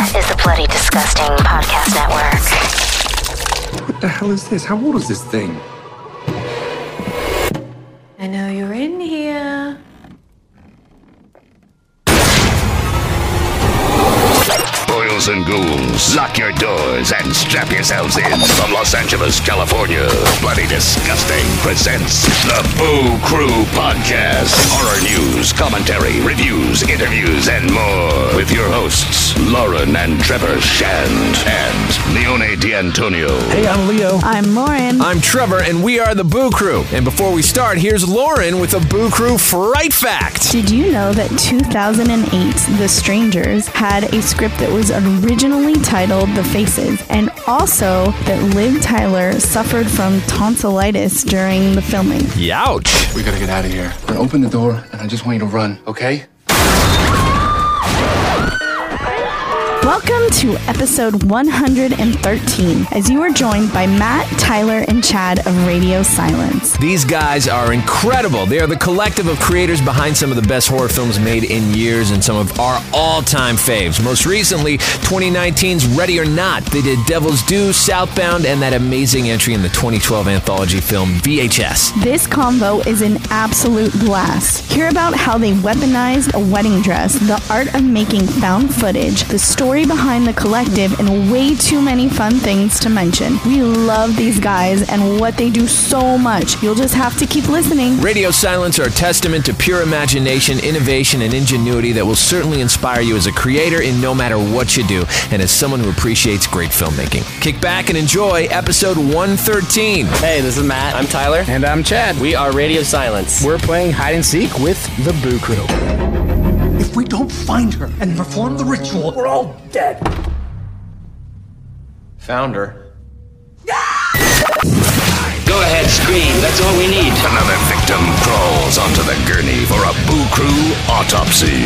is the Bloody Disgusting Podcast Network. What the hell is this? How old is this thing? And lock your doors and strap yourselves in. From Los Angeles, California, Bloody Disgusting presents the Boo Crew Podcast. Horror news, commentary, reviews, interviews, and more. With your hosts, Lauren and Trevor Shand and Leone D'Antonio. Hey, I'm Leo. I'm Lauren. I'm Trevor, and we are the Boo Crew. And before we start, here's Lauren with a Boo Crew Fright Fact. Did you know that 2008, The Strangers had a script that was originally titled The Faces, and also that Liv Tyler suffered from tonsillitis during the filming? Youch. We gotta get out of here. I'm gonna open the door, and I just want you to run, okay? Welcome to episode 113, as you are joined by Matt, Tyler, and Chad of Radio Silence. These guys are incredible. They are the collective of creators behind some of the best horror films made in years and some of our all time faves. Most recently, 2019's Ready or Not. They did Devil's Due, Southbound, and that amazing entry in the 2012 anthology film VHS. This convo is an absolute blast. Hear about how they weaponized a wedding dress, the art of making found footage, the story behind the collective, and way too many fun things to mention. We love these guys and what they do so much. You'll just have to keep listening. Radio Silence are a testament to pure imagination, innovation, and ingenuity that will certainly inspire you as a creator in no matter what you do, and as someone who appreciates great filmmaking. Kick back and enjoy episode 113. Hey, this is Matt. I'm Tyler. And I'm Chad. We are Radio Silence. We're playing hide and seek with the Boo Crew. If we don't find her and perform the ritual, we're all dead. Found her. Go ahead, scream. That's all we need. Another victim crawls onto the gurney for a Boo Crew autopsy.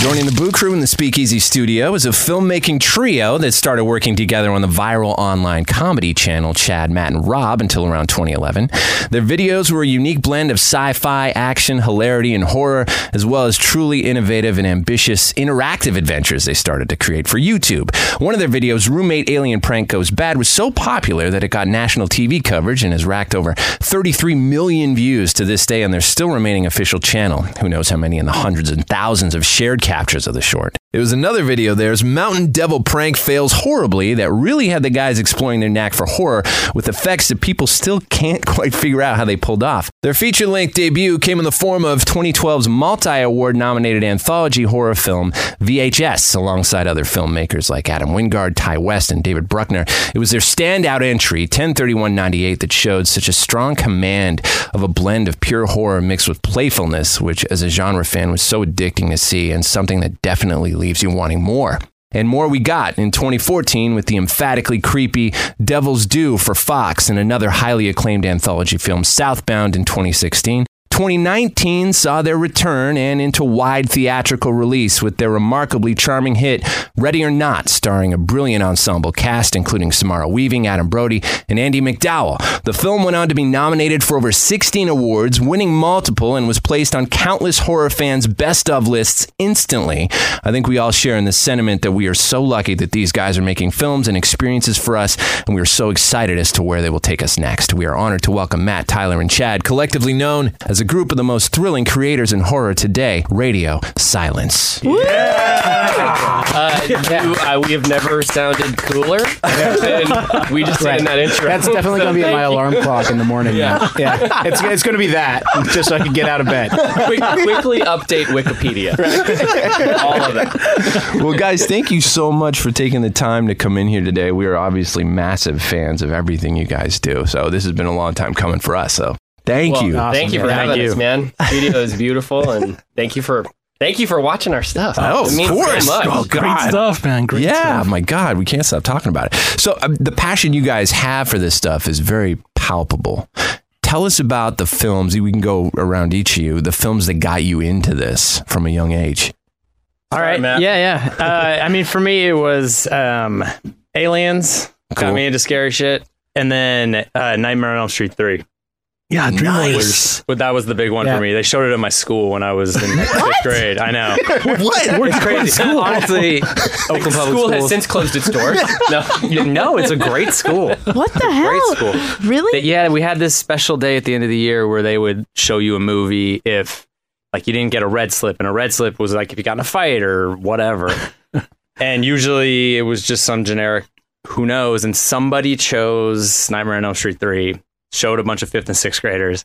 Joining the Boo Crew in the Speakeasy studio is a filmmaking trio that started working together on the viral online comedy channel Chad, Matt, and Rob until around 2011. Their videos were a unique blend of sci fi, action, hilarity, and horror, as well as truly innovative and ambitious interactive adventures they started to create for YouTube. One of their videos, Roommate Alien Prank Goes Bad, was so popular that it got national TV coverage and has racked over 33 million views to this day on their still remaining official channel. Who knows how many in the hundreds and thousands of shared captures of the short. It was another video there's Mountain Devil Prank Fails Horribly, that really had the guys exploring their knack for horror with effects that people still can't quite figure out how they pulled off. Their feature length debut came in the form of 2012's multi award nominated anthology horror film VHS, alongside other filmmakers like Adam Wingard, Ti West, and David Bruckner. It was their standout entry, 103198, that showed such a strong command of a blend of pure horror mixed with playfulness, which, as a genre fan, was so addicting to see and something that definitely leaves you wanting more. And more we got in 2014 with the emphatically creepy Devil's Due for Fox and another highly acclaimed anthology film, Southbound, in 2016. 2019 saw their return and into wide theatrical release with their remarkably charming hit Ready or Not, starring a brilliant ensemble cast including Samara Weaving, Adam Brody, and Andie MacDowell. The film went on to be nominated for over 16 awards, winning multiple, and was placed on countless horror fans' best of lists instantly. I think we all share in the sentiment that we are so lucky that these guys are making films and experiences for us, and we are so excited as to where they will take us next. We are honored to welcome Matt, Tyler, and Chad, collectively known as a group of the most thrilling creators in horror today, Radio Silence. Uh, you, uh, we have never sounded cooler. and we just said in that intro. That's definitely going to be So my you. alarm clock in the morning. Yeah. Yeah. yeah. It's, it's going to be that, just so I can get out of bed. Quick, quickly update Wikipedia. All of it. well, guys, thank you so much for taking the time to come in here today. We are obviously massive fans of everything you guys do. So this has been a long time coming for us. So thank Well, you. Thank you for Thank having you. us, man. Studio is beautiful, and thank you for thank you for watching our stuff. Oh, it of means course. so much. Oh, God. Great stuff, man. Great yeah, stuff. my God, we can't stop talking about it. So um, the passion you guys have for this stuff is very palpable. Tell us about the films. We can go around each of you. The films that got you into this from a young age. All right, Sorry. Matt. Yeah, yeah. Uh, I mean, for me, it was um, Aliens. Cool. Got me into scary shit. And then uh, Nightmare on Elm Street 3. Yeah, Dream Warriors. Nice. But that was the big one Yeah. for me. They showed it at my school when I was in fifth grade. I know. What? It's crazy. Honestly, Oakland Public school has since closed its doors. no, no, it's a great school. What the hell? Great school. Really? But yeah, we had this special day at the end of the year where they would show you a movie if like you didn't get a red slip, and a red slip was like if you got in a fight or whatever. and usually it was just some generic who knows, and somebody chose Nightmare on Elm Street three, showed a bunch of fifth and sixth graders.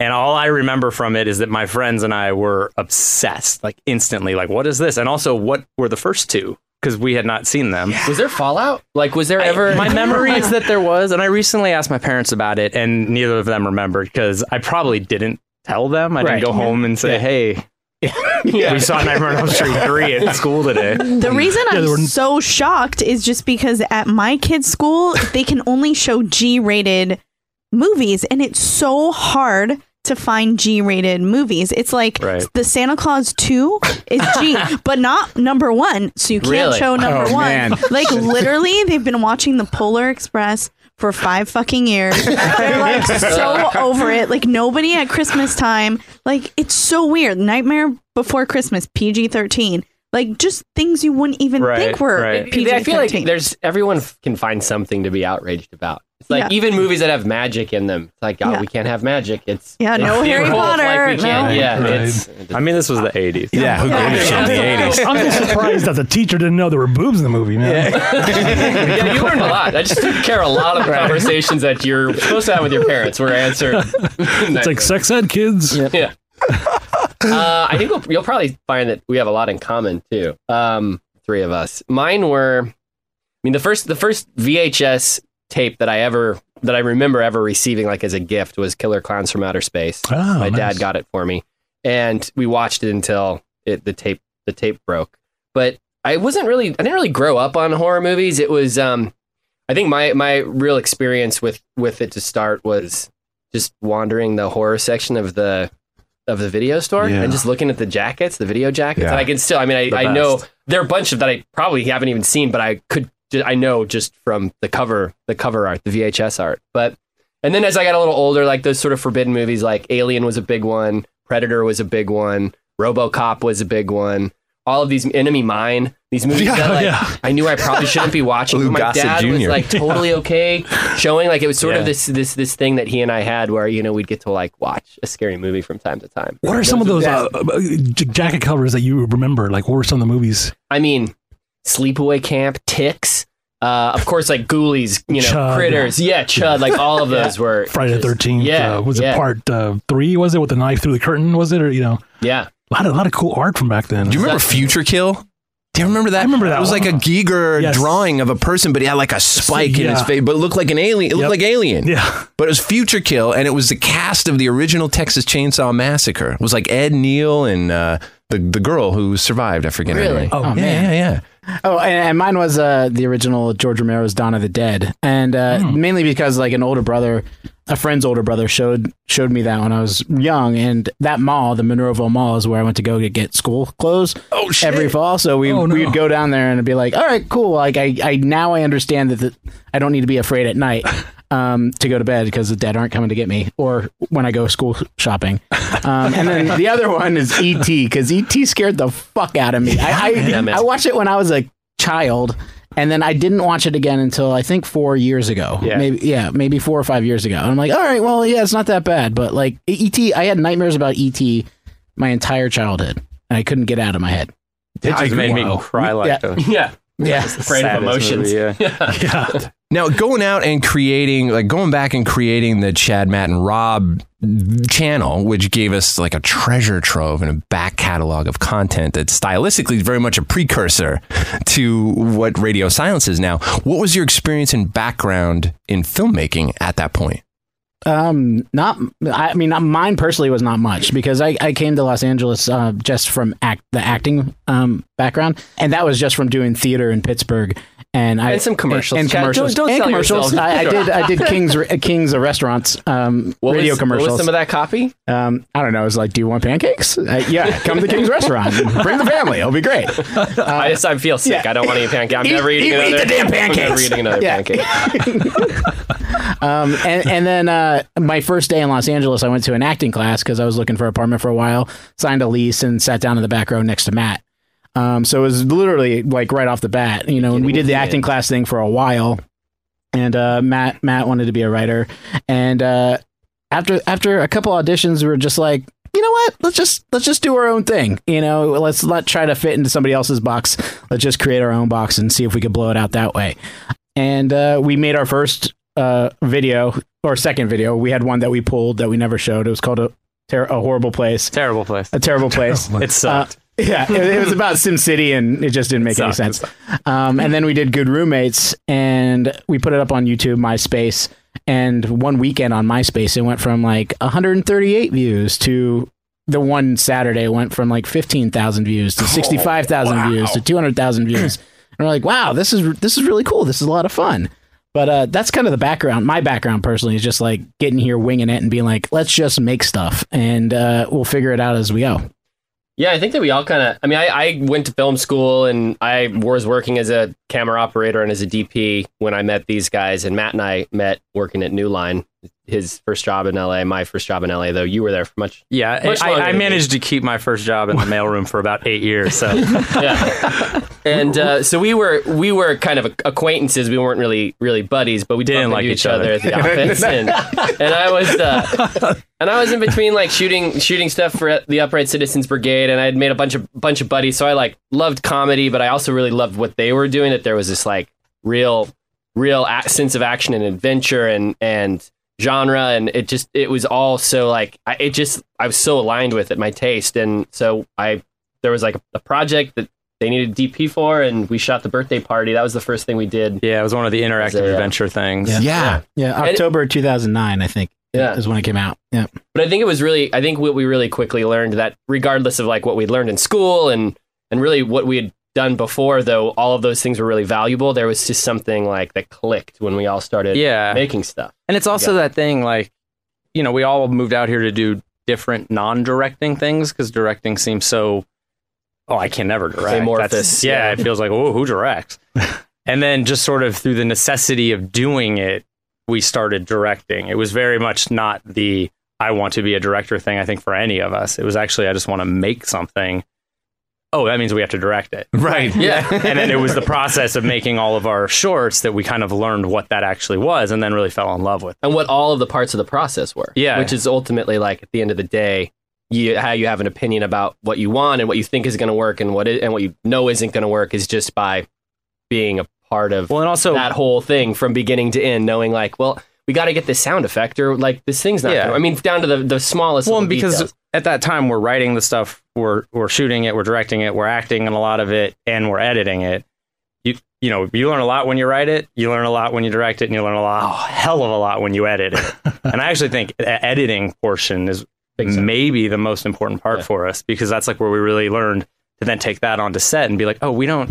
And all I remember from it is that my friends and I were obsessed, like instantly, like, what is this? And also, what were the first two? Because we had not seen them. Was there Fallout? Like, was there I- ever? my memory is that there was, and I recently asked my parents about it, and neither of them remembered because I probably didn't tell them. I Right. didn't go home and say, "Hey, we saw Nightmare on Elm Street three at school today." The reason I'm they so shocked is just because at my kids' school, they can only show G rated movies, and it's so hard to find G rated movies. It's like Right. the Santa Claus 2 is G, but not number one. So you can't Really? show number Oh, one. man. Like literally, they've been watching the Polar Express for five fucking years. They're like so over it. Like nobody at Christmas time. Like it's so weird. Nightmare Before Christmas, PG 13. Like just things you wouldn't even Right, think were right. PG I feel like there's everyone can find something to be outraged about. It's like Yeah. even movies that have magic in them. It's like, oh, Yeah. we can't have magic. It's Yeah, it's no Harry Potter, Like we can't, no. Yeah, Right. it's. I mean, this was the '80s. Yeah, who gave a shit in the 80s? I'm just surprised that the teacher didn't know there were boobs in the movie, man. yeah, you learned a lot. I just didn't care a lot of conversations that you're supposed to have with your parents were answered. It's like sex ed, kids. yeah. uh, I think we'll, you'll probably find that we have a lot in common too. Um, three of us. Mine were, I mean, the first the first VHS tape that I ever that I remember ever receiving like as a gift was Killer Clowns from Outer Space. Oh, My nice. dad got it for me, and we watched it until it the tape the tape broke. But I wasn't really I didn't really grow up on horror movies. It was um, I think my my real experience with with it to start was just wandering the horror section of the of the video store Yeah. and just looking at the jackets, the video jackets. Yeah. And I can still, I mean, I, I know there are a bunch of that I probably haven't even seen, but I could, I know just from the cover, the cover art, the VHS art. But, and then as I got a little older, like those sort of forbidden movies, like Alien was a big one, Predator was a big one, Robocop was a big one. All of these Enemy Mine, these movies Yeah, that like yeah. I knew I probably shouldn't be watching. Lou but my Gossett dad was Jr.. like totally okay showing. Like it was sort Yeah. of this this this thing that he and I had where you know we'd get to like watch a scary movie from time to time. What are some of those uh, uh, jacket covers that you remember? Like, what were some of the movies? I mean, Sleepaway Camp, Ticks, uh, of course, like Ghoulies, you know, Chud. Critters, yeah, Chud, like all of those were Friday the Thirteenth. Yeah, uh, was yeah, it part uh, three? Was it with the knife through the curtain? Was it or you know Yeah, a lot of a lot of cool art from back then. Do you remember Future Kill? Do you remember that? I remember that It was one. like a Giger Yes. drawing of a person, but he had like a spike in his face, but it looked like an alien. It looked Yep. like Alien. Yeah, But it was Future Kill, and it was the cast of the original Texas Chainsaw Massacre. It was like Ed Neal and uh, the the girl who survived. I forget her Really? name. Oh, yeah, man. yeah, yeah. Oh, and, and mine was uh, the original George Romero's Dawn of the Dead, and uh, mainly because like an older brother, a friend's older brother showed showed me that when I was young, and that mall, the Monroeville Mall, is where I went to go to get school clothes Oh every fall. So we Oh, no. we'd go down there and it'd be like, all right, cool. Like I, I now I understand that the, I don't need to be afraid at night um, to go to bed because the dead aren't coming to get me, or when I go school shopping. Um, and then the other one is ET because ET scared the fuck out of me. I I, Yeah, man. I watched it when I was a child. And then I didn't watch it again until I think four years ago. Yeah. Maybe yeah, maybe four or five years ago. And I'm like, all right, well, yeah, it's not that bad. But like ET, I had nightmares about ET my entire childhood, and I couldn't get out of my head. It just made me cry like Yeah. a yeah, Yeah, afraid of emotions. movie, yeah. yeah. Now going out and creating, like going back and creating the Chad, Matt, and Rob channel, which gave us like a treasure trove and a back catalog of content that stylistically is very much a precursor to what Radio Silence is now. What was your experience and background in filmmaking at that point? Um, not. I mean, mine personally was not much because I, I came to Los Angeles uh, just from act the acting um background, and that was just from doing theater in Pittsburgh. And I And some commercials. and, Chad, commercials, don't- don't and commercials. I, I did. I did King's uh, King's uh, restaurants um What radio was, commercials. What was some of that copy? Um, I don't know. It was like, do you want pancakes? Uh, yeah, come to King's restaurant. Bring the family. It'll be great. I just I feel sick. yeah. I don't want to eat pancake. I'm Eat- never eating eat- eat another. the damn pancakes. I'm never eating another Yeah. pancake. Um, and, and then uh, my first day in Los Angeles, I went to an acting class because I was looking for an apartment for a while, signed a lease, and sat down in the back row next to Matt. Um, so it was literally like right off the bat, you know, and we did the acting class thing for a while. And uh, Matt Matt wanted to be a writer, and uh, after after a couple auditions, we were just like, you know what? Let's just let's just do our own thing. You know, let's not try to fit into somebody else's box. Let's just create our own box and see if we could blow it out that way. And uh, we made our first uh, video or second video. We had one that we pulled that we never showed. It was called a ter- a horrible place, Terrible place. a terrible place. It sucked. Yeah, it, it was about Sim City, and it just didn't make any sense. Um, and then we did Good Roommates, and we put it up on YouTube, MySpace, and one weekend on MySpace, it went from like 138 views to the one Saturday went from like 15,000 views to 65,000 views to 200,000 views. And we're like, wow, this is this is really cool. This is a lot of fun. But uh, that's kind of the background. My background personally is just like getting here, winging it, and being like, let's just make stuff, and uh, we'll figure it out as we go. Yeah, I think that we all kind of. I mean, I, I went to film school and I was working as a camera operator and as a DP when I met these guys. And Matt and I met working at New Line. His first job in LA, my first job in LA, though you were there for much. Yeah, Much I, I managed to keep my first job in the mailroom for about eight years. So yeah. And uh, so we were we were kind of acquaintances. We weren't really really buddies, but we Didn't like each other. at the office. and, and I was uh, and I was in between like shooting shooting stuff for the Upright Citizens Brigade, and I had made a bunch of bunch of buddies. So I like loved comedy, but I also really loved what they were doing. That there was this like real real a- sense of action and adventure and and genre and it just it was all so like I, it just I was so aligned with it my taste and so I there was like a, a project that they needed DP for and we shot the birthday party that was the first thing we did yeah, it was one of the interactive So, yeah. adventure things. Yeah. Yeah. Yeah, And- October 2009, I think. Yeah. is when it came out. Yeah. but I think it was really I think what we really quickly learned that regardless of like what we'd learned in school and and really what we had done before though all of those things were really valuable there was just something like that clicked when we all started Yeah. making stuff And it's also that thing like, you know, we all moved out here to do different non-directing things because directing seems so. Oh, I can never direct. Amorphous, That's- yeah, yeah. it feels like oh, who directs? and then just sort of through the necessity of doing it, we started directing. It was very much not the I want to be a director thing. I think for any of us, it was actually I just want to make something. Oh, that means we have to direct it. Right. yeah and then it was the process of making all of our shorts that we kind of learned what that actually was and then really fell in love with. and what all of the parts of the process were. Yeah. Which is ultimately like at the end of the day, you how you have an opinion about what you want and what you think is going to work and what it, and what you know isn't going to work is just by being a part of Well, and also that whole thing from beginning to end, knowing like, well, we got to get this sound effect or like this thing's not. Yeah. Gonna, I mean, down to the the smallest. well, little and because details. at that time we're writing the stuff, we're we're shooting it, we're directing it, we're acting in a lot of it, and we're editing it. You you know you learn a lot when you write it, you learn a lot when you direct it, and you learn a lot, oh, a hell of a lot when you edit it. and I actually think the editing portion is maybe the most important part Yeah. for us because that's like where we really learned to then take that onto set and be like, oh, we don't.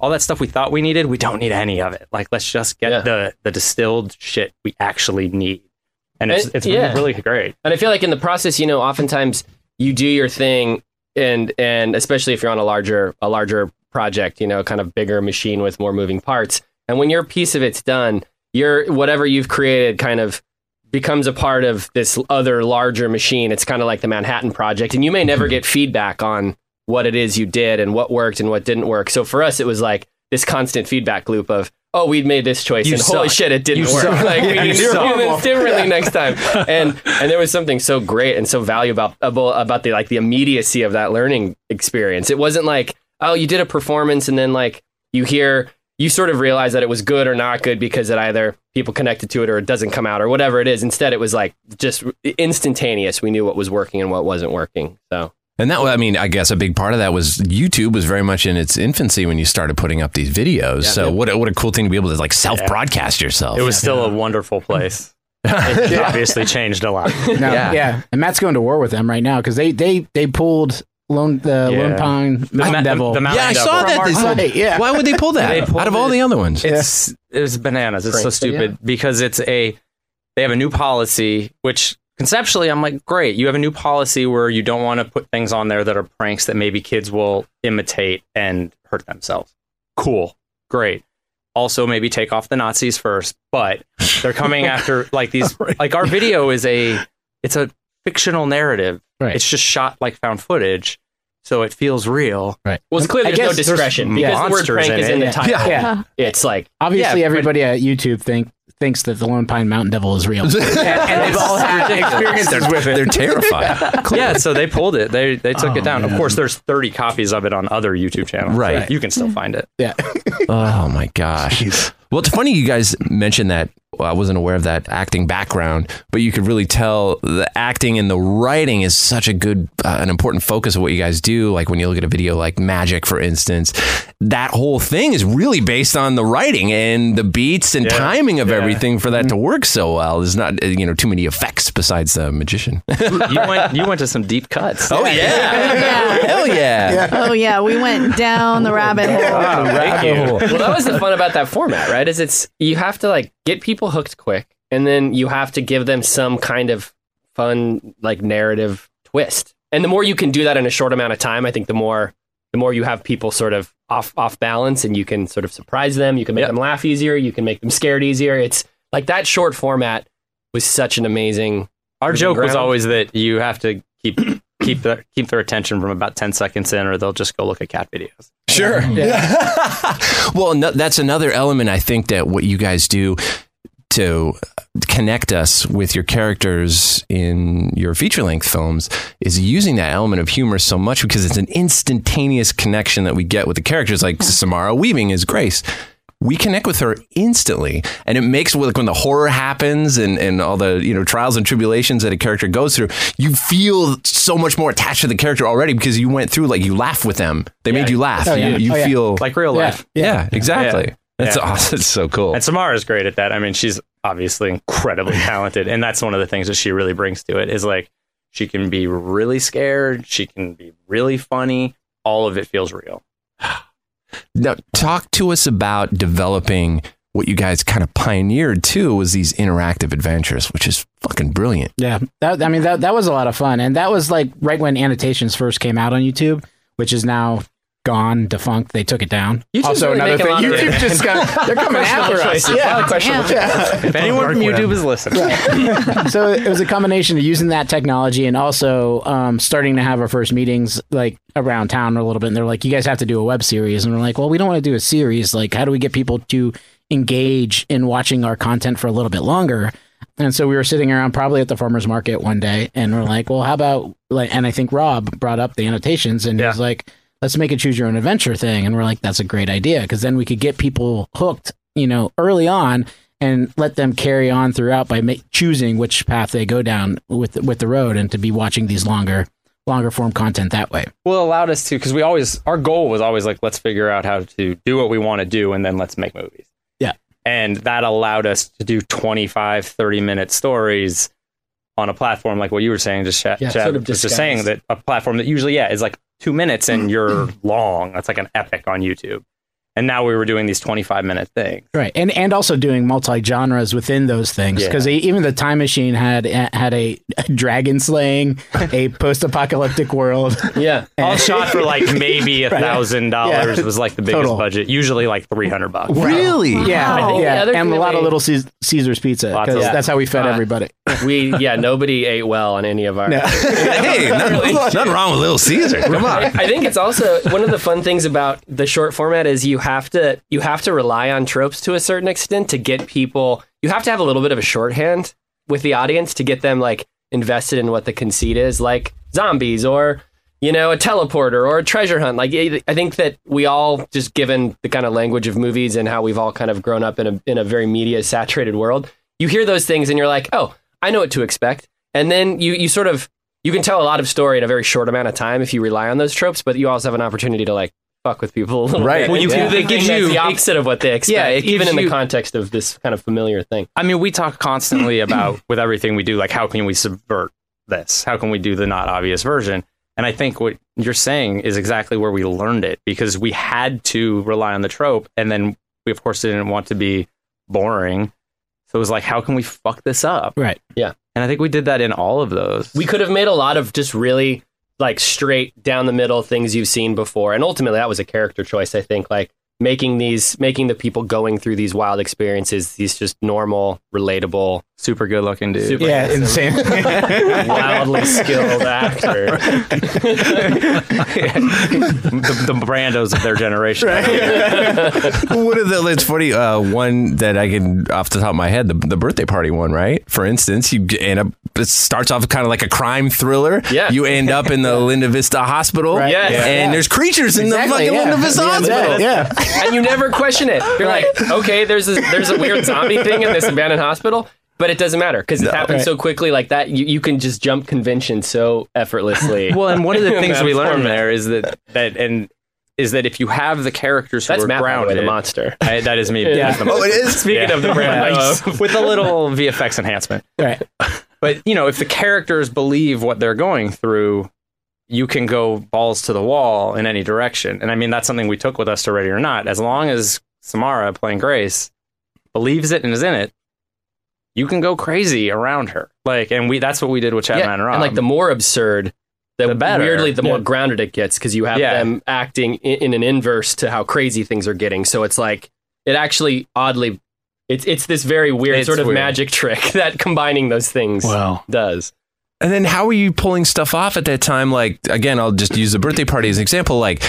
All that stuff we thought we needed, we don't need any of it. Like, let's just get Yeah. the the distilled shit we actually need, and it's And- it's yeah. really great. And I feel like in the process, you know, oftentimes you do your thing, and and especially if you're on a larger a larger project, you know, kind of bigger machine with more moving parts. And when your piece of it's done, your whatever you've created kind of becomes a part of this other larger machine. It's kind of like the Manhattan Project, and you may never get feedback on what it is you did and what worked and what didn't work. So for us, it was like this constant feedback loop of. Oh, we'd made this choice, You and holy shit, it didn't You work. suck. Like we need to suck. do this differently next time. And and there was something so great and so valuable about, about the like the immediacy of that learning experience. It wasn't like oh, you did a performance and then like you hear you sort of realize that it was good or not good because it either people connected to it or it doesn't come out or whatever it is. Instead, it was like just instantaneous. We knew what was working and what wasn't working. So And that, I mean, I guess a big part of that was YouTube was very much in its infancy when you started putting up these videos. so what, a, what a cool thing to be able to like self broadcast yourself. It was still a wonderful place. It obviously changed a lot. No, Yeah. yeah. And Matt's going to war with them right now because they they they pulled Lone the Yeah. Lone Pine The, Mountain Ma- Devil. the Mountain yeah, I Devil. saw that. our- They said- Right, yeah. Why would they pull that They out of all it- the other ones? It's it was bananas. It's so Pranks, but yeah. stupid because it's a they have a new policy which conceptually I'm like great. You have a new policy where you don't want to put things on there that are pranks that maybe kids will imitate and hurt themselves. Cool. Great. also maybe take off the Nazis first, but they're coming after like these like our video is a it's a fictional narrative. Right. It's just shot like found footage. So it feels real. Right. Well, it's clear there's no guess there's discretion because the word monsters prank in is it. in the Yeah. title. Yeah. It's like Obviously, Yeah, everybody at YouTube think thinks that the Lone Pine Mountain Devil is real, and, and they've all had experiences with it. They're terrified. yeah, so they pulled it. They they took it down. Of course, there's 30 copies of it on other YouTube channels. Right. So you can still find it. Yeah. Oh my gosh. Well, it's funny you guys mentioned that. Well, I wasn't aware of that acting background, but you could really tell the acting and the writing is such a good, uh, an important focus of what you guys do. Like when you look at a video like Magic, for instance, that whole thing is really based on the writing and the beats and Yeah. timing of Yeah. everything for that to work so well. There's not, uh, you know, too many effects besides the magician. You went you went to some deep cuts. oh yeah, hell yeah. Oh yeah, we went down the rabbit hole. Oh, thank you. well, that was the fun about that format, right? Is it's you have to like get people hooked quick, and then you have to give them some kind of fun like narrative twist. And the more you can do that in a short amount of time, I think the more the more you have people sort of off off balance, and you can sort of surprise them. You can make Yep. them laugh easier. You can make them scared easier. It's like that short format was such an amazing. Our proving joke was always that you have to keep keep their keep their attention from about 10 seconds in or they'll just go look at cat videos. Sure. well, no, that's another element I think that what you guys do to connect us with your characters in your feature length films is using that element of humor so much because it's an instantaneous connection that we get with the characters like Samara Weaving is Grace. We connect with her instantly, and it makes like when the horror happens and, and all the you know trials and tribulations that a character goes through, you feel so much more attached to the character already because you went through like you laugh with them. They made you laugh. Oh, yeah. You, you Oh, yeah. feel Like real Yeah. life. yeah, exactly. Yeah. That's Yeah. awesome. It's so cool. And Samara's great at that. I mean, she's obviously incredibly talented, and that's one of the things that she really brings to it is like she can be really scared, she can be really funny. All of it feels real. Now, talk to us about developing what you guys kind of pioneered too was these interactive adventures, which is fucking brilliant. Yeah, that I mean that that was a lot of fun, and that was like right when annotations first came out on YouTube, which is now gone, defunct. They took it down. YouTube's also, really another thing, a lot YouTube just got they're coming after us. choices. A lot Yeah. of questionable Damn. If anyone from YouTube is listening, so it was a combination of using that technology and also um, starting to have our first meetings like around town a little bit. And they're like, "You guys have to do a web series," and we're like, "Well, we don't want to do a series. Like, how do we get people to engage in watching our content for a little bit longer?" And so we were sitting around probably at the farmers market one day, and we're like, "Well, how about like?" And I think Rob brought up the annotations, and he Yeah. was like, "Let's make a choose your own adventure thing." And we're like, "That's a great idea," because then we could get people hooked, you know, early on and let them carry on throughout by ma- choosing which path they go down with with the road and to be watching these longer longer form content that way. well, it allowed us to because we always our goal was always like let's figure out how to do what we want to do and then let's make movies. Yeah. And that allowed us to do 25, 30 minute stories on a platform like what you were saying, just Chad, Yeah, Chad sort of was just saying that a platform that usually, yeah, is like two minutes and you're long. That's like an epic on YouTube. And now we were doing these 25 minute things. Right, and and also doing multi genres within those things Yeah. because even the Time Machine had had a, a dragon slaying, a post apocalyptic world. Yeah. All shot for like maybe a thousand dollars was like the biggest Total. budget. Usually like 300 bucks. Really? Yeah, Wow. yeah, The other and a that lot of little Caes- Caesar's pizza because of- that's how we fed Uh, everybody. We yeah, nobody ate well on any of our. hey, nothing, nothing wrong with Little Caesar. Come I, on. I think it's also one of the fun things about the short format is you have to you have to rely on tropes to a certain extent to get people. You have to have a little bit of a shorthand with the audience to get them like invested in what the conceit is, like zombies or you know a teleporter or a treasure hunt. Like I think that we all just given the kind of language of movies and how we've all kind of grown up in a in a very media saturated world, you hear those things and you're like, oh, I know what to expect, and then you you sort of you can tell a lot of story in a very short amount of time if you rely on those tropes, but you also have an opportunity to like fuck with people a little Right. bit. Well, you and can- do it gives you- the it- opposite of what they expect, Yeah, even gives in the you- context of this kind of familiar thing. I mean, we talk constantly about with everything we do, like how can we subvert this? How can we do the not obvious version? And I think what you're saying is exactly where we learned it because we had to rely on the trope, and then we of course didn't want to be boring. So it was like, how can we fuck this up? Right. Yeah. And I think we did that in all of those. We could have made a lot of just really like straight down the middle things you've seen before, and ultimately that was a character choice. I think like making these making the people going through these wild experiences these just normal, relatable, super good looking dude. super Yeah, handsome, insane. wildly skilled actor. the, the Brandos of their generation. What are the? It's funny. Uh, one that I can off the top of my head, the, the birthday party one, right? For instance, you end up. It starts off kind of like a crime thriller. Yeah. You end up in the Linda Vista Hospital. Right. Yes. And Yeah. there's creatures in Exactly, the fucking yeah. Linda Vista At the end of Hospital. that, Yeah. and you never question it. You're like, okay, there's a, there's a weird zombie thing in this abandoned hospital, but it doesn't matter because it happens Right. so quickly like that. You, you can just jump convention so effortlessly. Well, and one of the things we learned there is that that and is that if you have the characters who That's are Matt, the grounded, the monster. I- that is me. Yeah. as the Oh, it monster. is. Speaking of the brand, Nice. with a little VFX enhancement. Right. But you know, if the characters believe what they're going through, you can go balls to the wall in any direction. And I mean, that's something we took with us to Ready or Not. As long as Samara playing Grace believes it and is in it, you can go crazy around her. Like, and we that's what we did with Chad yeah, Man and Rob. and like the more absurd, the, The better. weirdly the more grounded it gets because you have Yeah. them acting in, in an inverse to how crazy things are getting. So it's like it actually oddly, it's it's this very weird It's sort of weird. magic trick that combining those things Wow. does. And then how are you pulling stuff off at that time? Like again, I'll just use the birthday party as an example. Like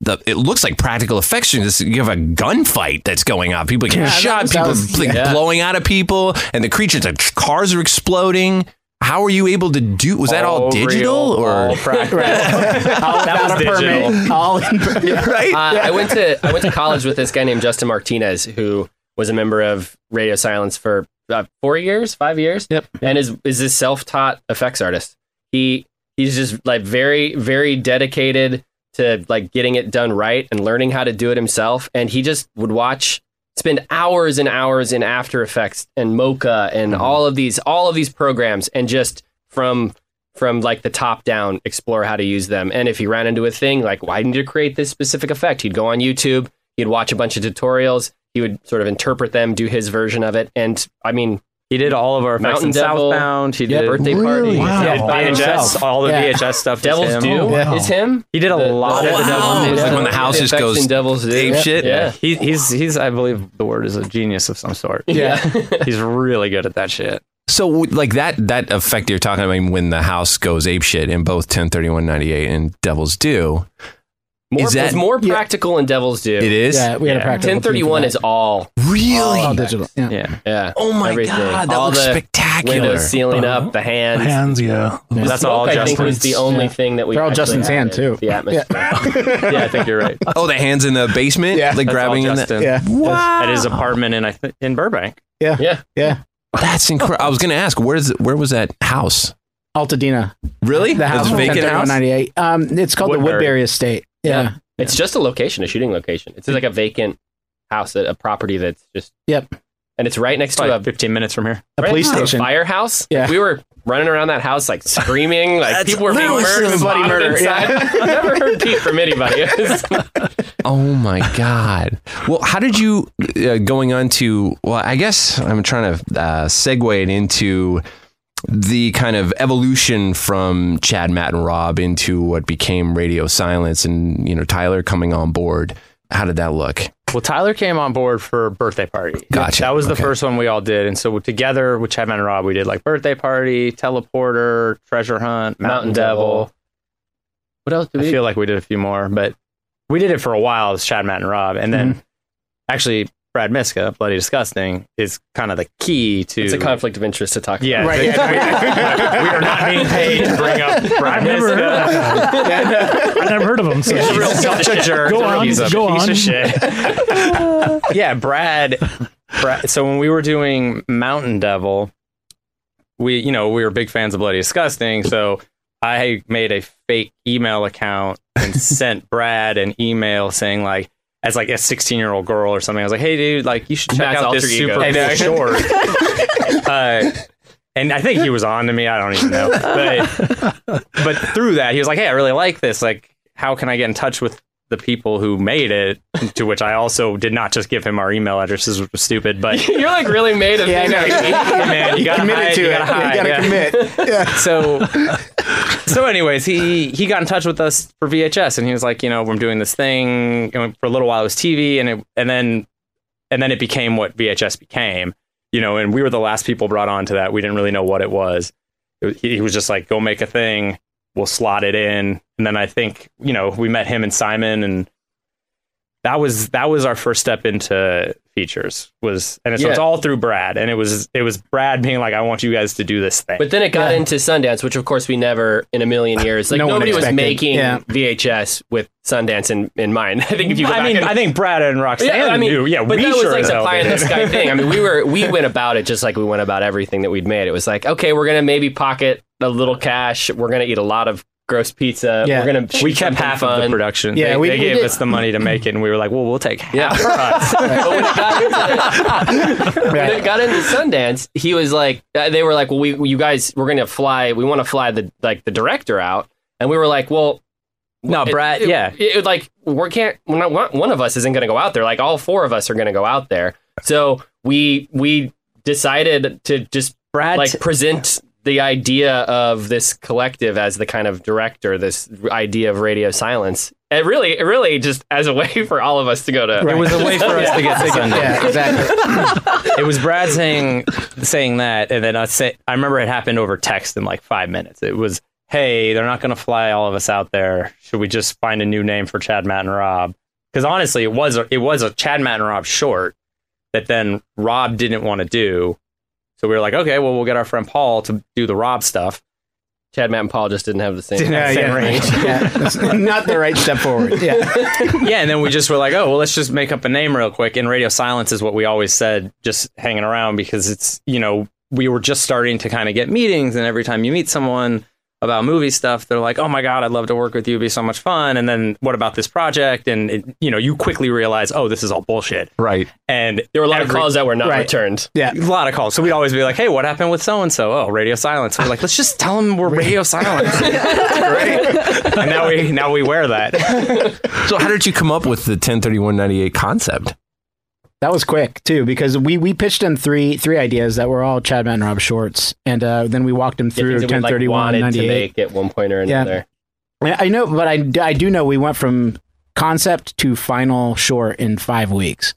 the it looks like practical effects. You have a gunfight that's going on. People getting Yeah, shot. was- people was- like, yeah. blowing out of people, and the creatures. The cars are exploding. How are you able to do? Was that all, digital real, or all practical? All That was a permit. digital. All in permit. right? Uh, I went to I went to college with this guy named Justin Martinez, who was a member of Radio Silence for uh, four years, five years. Yep. And is is this self taught effects artist. He he's just like very very dedicated to like getting it done right and learning how to do it himself. And he just would watch spend hours and hours in After Effects and Mocha and mm-hmm. all of these all of these programs and just from from like the top down explore how to use them. And if he ran into a thing like why didn't you create this specific effect, he'd go on YouTube, he'd watch a bunch of tutorials, he would sort of interpret them, do his version of it. And I mean, He did all of our effects Mountain in Devil, Southbound. He yeah, did birthday Really? party, Wow. He Yeah, did by VHS, all the Yeah. VHS stuff. Devil's him. Due Oh, wow. is him. He did a The- lot the- of the the Devil's wow. Due. It's like when the house just goes in Devil's Due. ape shit. Yeah. He, he's he's I believe the word is a genius of some sort. Yeah. he's really good at that shit. So like that that effect you're talking about when the house goes ape shit in both 103198 and Devil's Due. More, Is that- it's more practical in Devil's Due. It is Yeah, we had a Yeah. practical. 1031 is all really all digital. Yeah. Yeah. yeah. Oh my everything. god, that all looks spectacular. windows sealing Uh-huh. up, the hands. The hands, yeah. The That's smoke, all I think was Justin's. the only Yeah. thing that we They're all actually Justin's hand, too. The atmosphere. Yeah, I think you're right. Oh, the hands in the basement, Yeah. like That's grabbing all in that. Justin. Yeah. Wow. At his apartment in I th- in Burbank. Yeah. Yeah. Yeah. That's incredible. I was going to ask, where's where was that house? Altadena. Really? The house. It's vacant house. 98. Um, it's called the Woodbury. Woodbury Estate. Yeah. It's just a location, a shooting location. It's like a vacant house, a, a property that's just Yep. and it's right next It's to a 15 minutes from here. A right police next to a station. firehouse. Yeah. Like, we were running around that house like screaming, like people were being murdered, bloody murder, inside. I've never heard Pete from anybody. Oh my god. Well, how did you uh, going on to? Well, I guess I'm trying to uh, segue it into the kind of evolution from Chad, Matt, and Rob into what became Radio Silence, and you know Tyler coming on board. How did that look? Well, Tyler came on board for birthday party. Gotcha. That was the Okay. first one we all did, and so together with Chad Man and Rob, we did like birthday party, teleporter, treasure hunt, Mountain, Mountain Devil. Devil. what else did I we? feel like we did a few more, but we did it for a while as Chad, Matt, and Rob, and then mm-hmm. actually Brad Miska, Bloody Disgusting, is kind of the key to. it's a conflict of interest to talk Yeah, about. Right, we, we are not being paid to bring up Brad I've never heard of Miska. I've never heard of him. So He's real such a jerk. Go on, He's a go piece on. of shit. yeah, Brad, Brad. So when we were doing Mountain Devil, we, you know, we were big fans of Bloody Disgusting. So I made a fake email account and sent Brad an email saying like, as like a 16 year old girl or something. I was like, hey dude, like you should check Matt's out this ego. super cool short. uh, and I think he was on to me. I don't even know. But but through that, he was like, "Hey, I really like this. Like, how can I get in touch with the people who made it?" To which I also did not just give him our email addresses, which was stupid. But You're like really made of Yeah, I know. man, you gotta committed hide, to you it. gotta hide. you gotta yeah. commit. Yeah. So so, anyways, he he got in touch with us for VHS, and he was like, you know, we're doing this thing. And for a little while, it was TV, and it, and then and then it became what VHS became. You know, and we were the last people brought on to that. We didn't really know what it was. It was- he was just like, go make a thing. We'll slot it in. And then I think you know we met him and Simon, and that was that was our first step into features. Was and so it's all through Brad, and it was it was Brad being like, I want you guys to do this thing. But then it got into Sundance, which of course we never in a million uh, years. Like No one nobody was making Yeah. VHS with Sundance in, in mind. I think if you go I back mean, and- I think Brad and Roxanne yeah, I mean, knew. Yeah, but we that was like as the hell pie in the sky thing. I mean, we were we went about it just like we went about everything that we'd made. It was like, okay, we're gonna maybe pocket a little cash. We're gonna eat a lot of gross pizza. Yeah. We're gonna we kept half of the production. Yeah, they, we- they we gave did- us the money to make it, and we were like, "Well, we'll take half Yeah. for but when it got into when it got into Sundance, he was like, uh, they were like, well, we, you guys, we're gonna fly. We want to fly the like the director out, and we were like, well, No, it- Brad. it- yeah, it, it, like we can't. We're not, one one of us isn't gonna go out there. Like all four of us are gonna go out there. So we we decided to just Brad. like present the idea of this collective as the kind of director, this idea of radio silence. It really, it really just as a way for all of us to go to. it was a way for us to get to Sundance. Yeah, exactly. it was Brad saying saying that, and then us say, I remember it happened over text in like five minutes. It was, "Hey, they're not going to fly all of us out there. Should we just find a new name for Chad, Matt, and Rob?" Because honestly, it was a, it was a Chad, Matt, and Rob short that then Rob didn't want to do. So we were like, "Okay, well, we'll get our friend Paul to do the Rob stuff." Chad, Matt, and Paul just didn't have the same. Yeah, Same yeah. range. yeah. Not the right step forward. Yeah. yeah, and then we just were like, oh, well, let's just make up a name real quick. And radio silence is what we always said, just hanging around because it's, you know, we were just starting to kind of get meetings. And every time you meet someone about movie stuff, they're like, oh my God, I'd love to work with you. It'd be so much fun. And then what about this project? And, it, you know, you quickly realize, oh, this is all bullshit. Right. And There were a lot of calls that were not Right. returned. Yeah. a lot of calls. So we'd always be like, hey, what happened with so and so? Oh, radio silence. We're like, let's just tell them we're radio silence. Great. And now we now we wear that. So how did you come up with the 103198 concept? That was quick too, because we we pitched him three three ideas that were all Chad Matt and Rob shorts, and uh, then we walked him through things that we, ten like, thirty one ninety eight. make at one point or another. I I know, but I, I do know we went from concept to final short in five weeks.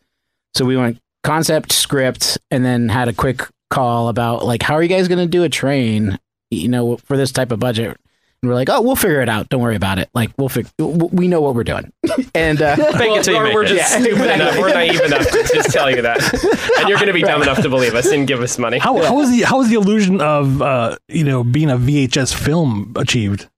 So we went concept, script, and then had a quick call about like how are you guys going to do a train, you know, for this type of budget. And we're like, oh, we'll figure it out. Don't worry about it. Like we'll figure. We know what we're doing. and uh, Fake it till you make we're it. just Yeah. stupid enough. We're naive enough to just tell you that, and you're going to be dumb enough to believe us and give us money. How, how was the how was the illusion of uh, you know being a VHS film achieved?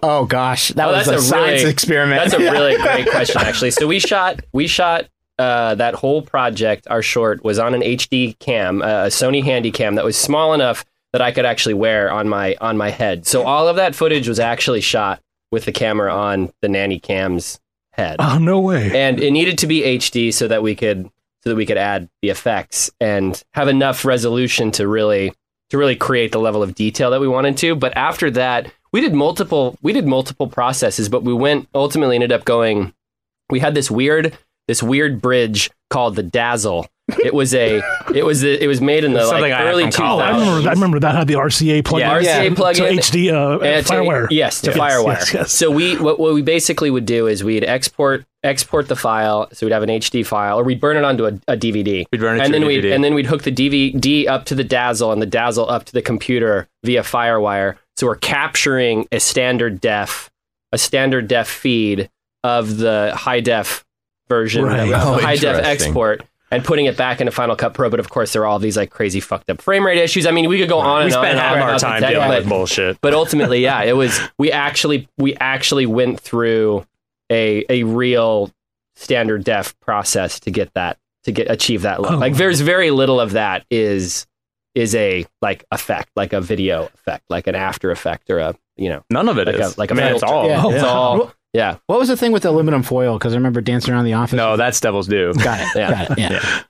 oh gosh, that Oh, was that's a, a really- science experiment. That's a really great question, actually. So we shot we shot uh, that whole project. Our short was on an HD cam, uh, a Sony Handycam that was small enough that I could actually wear on my on my head. So all of that footage was actually shot with the camera on the nanny cam's head, Oh no way! and it needed to be HD so that we could so that we could add the effects and have enough resolution to really to really create the level of detail that we wanted to. But after that, we did multiple we did multiple processes, but we went ultimately ended up going. We had this weird this weird bridge called the Dazzle. It was a it was a, it was made in the like, I had early from two Oh, I remember. I remember that had the RCA plug. Yeah, RCA plug-in. to HD uh, And to- FireWire. Yes, to Yes, FireWire. yes, yes. So we what, what we basically would do is we'd export export the file. So we'd have an HD file, or we'd burn it onto a, a DVD. We'd burn it and to a then we'd DVD. and then we'd hook the DVD up to the Dazzle and the Dazzle up to the computer via FireWire. So we're capturing a standard def a standard def feed of the high def version, Right. of the Oh, high def interesting. export. And putting it back into Final Cut Pro, but of course there are all these like crazy fucked up frame rate issues. I mean, we could go on We and on. spent and half our time dealing with bullshit. but ultimately, yeah, it was we actually we actually went through a a real standard def process to get that to get achieve that look. Oh. Like there's very little of that is is a like effect, like a video effect, like an after effect or a you know None of it like is. a like a I mean, it's all. Yeah. It's all yeah. what was the thing with the aluminum foil? Because I remember dancing around the office. No, that's Devil's Due. got it. Yeah. Got it.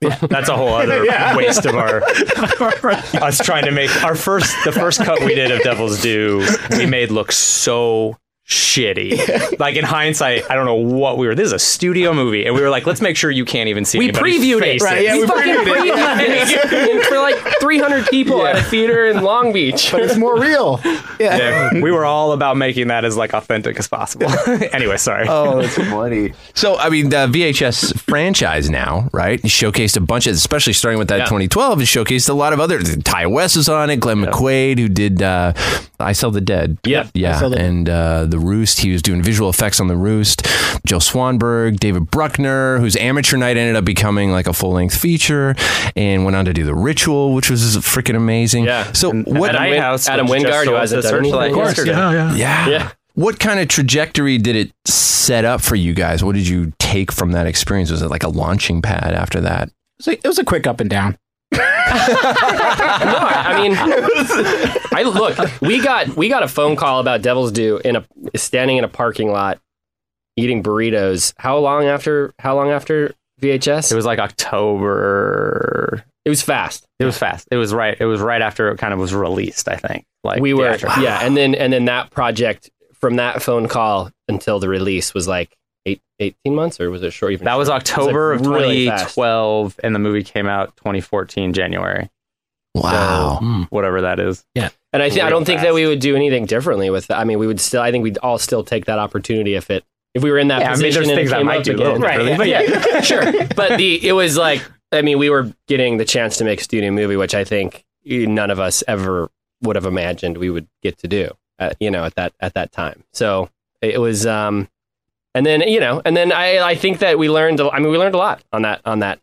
Yeah. That's a whole other waste of our us trying to make our first the first cut we did of Devil's Due we made look so shitty. like in hindsight, I don't know what we were. This is a studio movie, and we were like, let's make sure you can't even see. We previewed face. it. Right, yeah, we, we fucking previewed it. previewed it for like 300 people at a theater in Long Beach. But it's more real. Yeah. Yeah, we were all about making that as like authentic as possible. anyway, sorry. Oh, that's funny. So, I mean, the VHS franchise now, right? Showcased a bunch of, especially starting with that Yeah. 2012, it showcased a lot of other. Ti West was on it, Glenn McQuaid, who did uh, I Sell the Dead. Yeah. Yeah. The And uh, The Roost, he was doing visual effects on The Roost. Joe Swanberg, David Bruckner, whose Amateur Night ended up becoming like a full length feature, and went on to do The Ritual, which was freaking amazing. Yeah. So, And what. Adam Win- House Adam Wingard, who hasn't to done Searchlight anything. Of course, yeah, yeah. yeah. Yeah. What kind of trajectory did it set up for you guys? What did you take from that experience? Was it like a launching pad after that? So it was a quick up and down. No, I mean, I look. We got we got a phone call about Devil's Due in a standing in a parking lot, eating burritos. How long after? How long after VHS? It was like October. It was fast. It was fast. It was right. It was right after it kind of was released. I think. Like we were yeah, and then and then that project from that phone call until the release was like eight, 18 months or was it short? Even That was? October of was, like, really fast. 2012, and the movie came out 2014 January. Wow. Hmm. Whatever that is. Yeah. And I think I don't think fast. that we would do anything differently with that. I mean, we would still. I think we'd all still take that opportunity if it if we were in that Yeah, I mean, position. there's and it things I came might up do a again. little differently, But yeah, sure. But the it was like I mean, we were getting the chance to make a studio movie, which I think none of us ever would have imagined we would get to do. At, you know, at that at that time. So it was. um and then you know, and then I I think that we learned. a- I mean, we learned a lot on that on that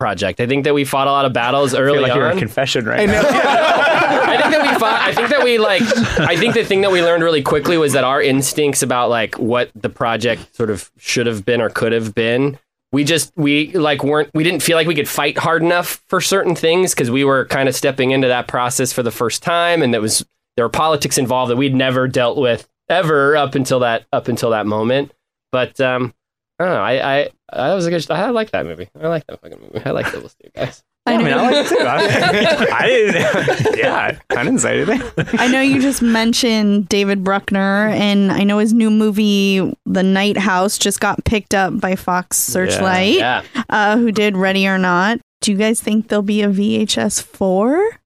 project. I think that we fought a lot of battles I early feel like you're on. confession right now. I think that we fought, I think that we like I think the thing that we learned really quickly was that our instincts about like what the project sort of should have been or could have been we just we like weren't we didn't feel like we could fight hard enough for certain things because we were kind of stepping into that process for the first time and there was there were politics involved that we'd never dealt with ever up until that up until that moment but um I don't know. I I, I was a good. I like that movie. I like that fucking movie. I like Devil's Due, guys. I I mean, know. I like it too. I, I didn't. Yeah, I didn't say anything. I know you just mentioned David Bruckner, and I know his new movie, The Night House, just got picked up by Fox Searchlight, Yeah. uh, who did Ready or Not. Do you guys think there'll be a VHS 4?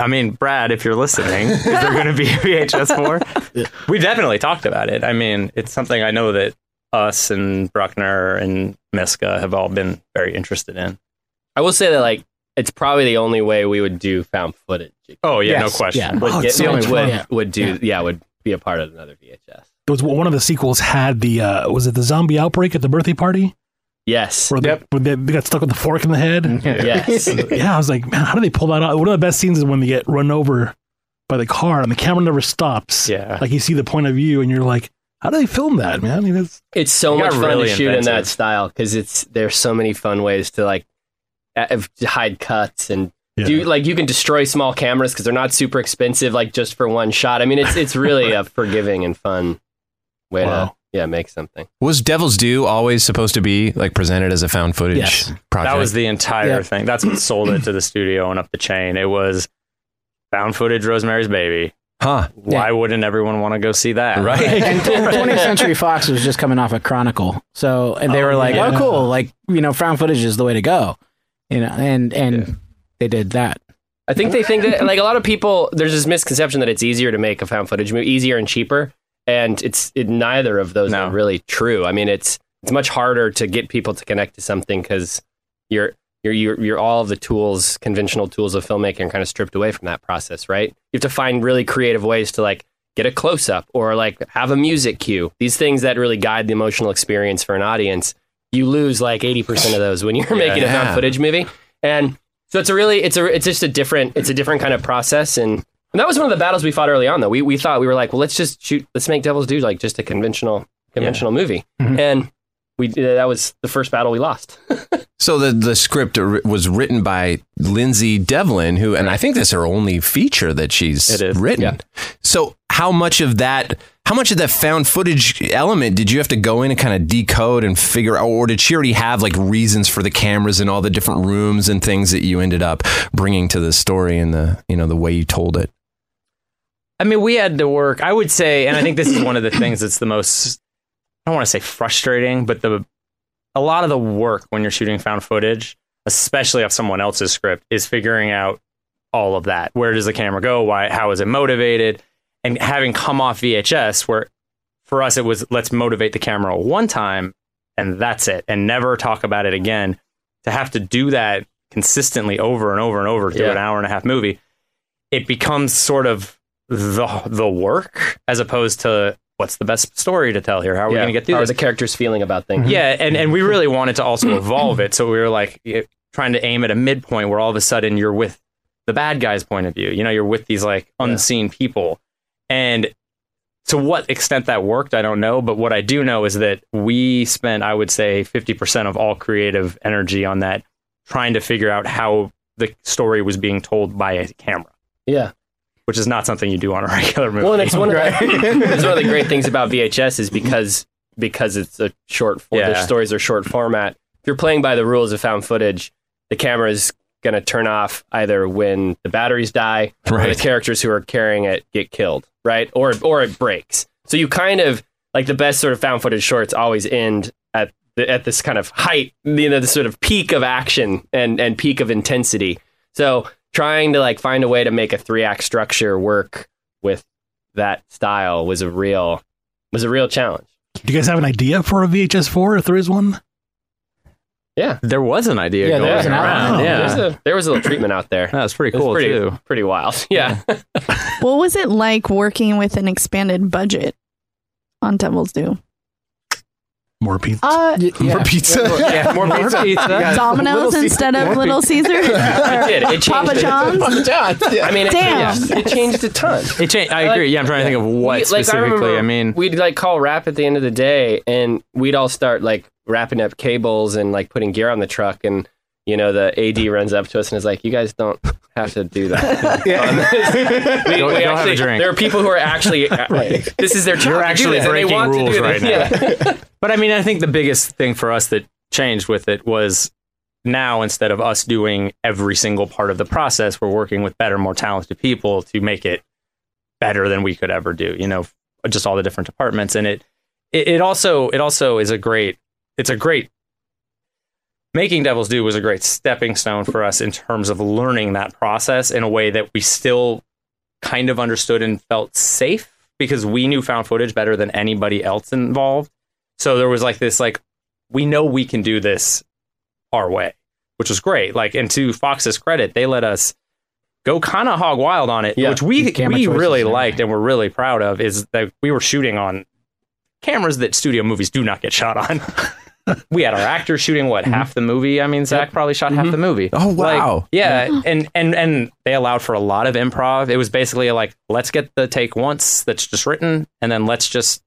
I mean, Brad, if you're listening, is there going to be a VHS four? We definitely talked about it. I mean, it's something I know that us and Bruckner and Miska have all been very interested in. I will say that like it's probably the only way we would do found footage. Oh yeah, Yes, no question. yeah. Would, Oh, get, it's so would, much would, fun. Yeah. do yeah. would be a part of another VHS. It was one of the sequels had the uh, was it the zombie outbreak at the birthday party Yes. where, they, where they, they got stuck with the fork in the head. Yes. yeah, I was like, man, how do they pull that out? One of the best scenes is when they get run over by the car and the camera never stops. Yeah. like you see the point of view and you're like, how do they film that, man? I mean, it's It's so much fun really to shoot in that style because it's there's so many fun ways to like uh, hide cuts and yeah. do like you can destroy small cameras because they're not super expensive like just for one shot. I mean it's it's really a forgiving and fun way to Wow. Yeah make something. Was Devil's Due always supposed to be like presented as a found footage Yes. project? That was the entire Yeah. thing. That's what sold it to the studio and up the chain. It was found footage Rosemary's Baby. huh? Why wouldn't everyone want to go see that? Right. and 20th Century Fox was just coming off a Chronicle, so and they Oh, were like, yeah. "Oh, cool! Like you know, found footage is the way to go," you know, and and they did that. I think they think that like a lot of people there's this misconception that it's easier to make a found footage movie, easier and cheaper, and it's it, neither of those No. are really true. I mean, it's it's much harder to get people to connect to something because you're you're you're you're all of the tools, conventional tools of filmmaking, are kind of stripped away from that process, right? You have to find really creative ways to like get a close up or like have a music cue. These things that really guide the emotional experience for an audience. You lose like eighty percent of those when you're making a found footage movie, and so it's a really it's a it's just a different it's a different kind of process and. And that was one of the battles we fought early on, though. We, we thought we were like, well, let's just shoot, let's make Devil's Due like just a conventional conventional movie, Mhm. and we that was the first battle we lost. So the the script was written by Lindsay Devlin, who, and I think that's her only feature that she's It is, written. yeah. So how much of that, how much of that found footage element did you have to go in and kind of decode and figure out, or did she already have like reasons for the cameras and all the different rooms and things that you ended up bringing to the story and the you know the way you told it? I mean, we had to work. I would say, and I think this is one of the things that's the most. I don't want to say frustrating, but the a lot of the work when you're shooting found footage, especially off someone else's script, is figuring out all of that. Where does the camera go? Why? How is it motivated? And having come off VHS, where for us it was let's motivate the camera one time and that's it, and never talk about it again. To have to do that consistently over and over and over through Yeah. an hour and a half movie, it becomes sort of the the work as opposed to what's the best story to tell here. How are we Yeah. going to get through How are this? the characters feeling about things? Yeah, and and we really wanted to also evolve it, so we were like trying to aim at a midpoint where all of a sudden you're with the bad guy's point of view. You know, you're with these like unseen people, and to what extent that worked, I don't know. But what I do know is that we spent, I would say, fifty percent of all creative energy on that, trying to figure out how the story was being told by a camera. Yeah. Which is not something you do on a regular movie. Well, and it's one of the, it's one of the great things about VHS is mm-hmm. because because it's a short form, the Yeah. stories are short format. If you're playing by the rules of found footage, the camera is going to turn off either when the batteries die or the characters who are carrying it get killed, right? Or or it breaks. So you kind of like the best sort of found footage shorts always end at the, at this kind of height, you know, the sort of peak of action and and peak of intensity. So trying to like find a way to make a three act structure work with that style was a real was a real challenge. Do you guys have an idea for a VHS four if there is one? Yeah, there was an idea Yeah, going there was an around. outline. Yeah, There's a, there was a little treatment out there. That's pretty It was cool pretty, too. Pretty wild. Yeah. What was it like working with an expanded budget on Devil's Due? More pizza. Uh, More pizza. yeah, more pizza. Domino's instead of Little Caesar? It did. It changed Papa it. John's? Papa John's. Yeah. I mean, it, Damn. changed, it changed a ton. It changed. I agree. Yeah, I'm trying to think of what We- like, specifically. remember I, mean, we'd like call rap at the end of the day, and we'd all start like wrapping up cables and like putting gear on the truck, and you know the AD runs up to us and is like, "You guys don't have to do that." On this. We, Go- we go have a actually- drink. There are people who are actually uh, this is their job. You're to do actually they breaking want to rules do right this. now. Yeah. but I mean, I think the biggest thing for us that changed with it was now instead of us doing every single part of the process, we're working with better, more talented people to make it better than we could ever do. You know, just all the different departments, and it it, it also it also is a great it's a great making Devil's Due was a great stepping stone for us in terms of learning that process in a way that we still kind of understood and felt safe because we knew found footage better than anybody else involved. So there was like this like we know we can do this our way, which was great. Like and to Fox's credit, they let us go kind of hog wild on it, Yeah. which we we really liked and we're really proud of is that we were shooting on cameras that studio movies do not get shot on. we had our actors shooting what mm-hmm. half the movie. I mean, Zach probably shot half the mm-hmm. movie. Oh, Like, wow. yeah, and and and they allowed for a lot of improv. It was basically like let's get the take once that's just written, and then let's just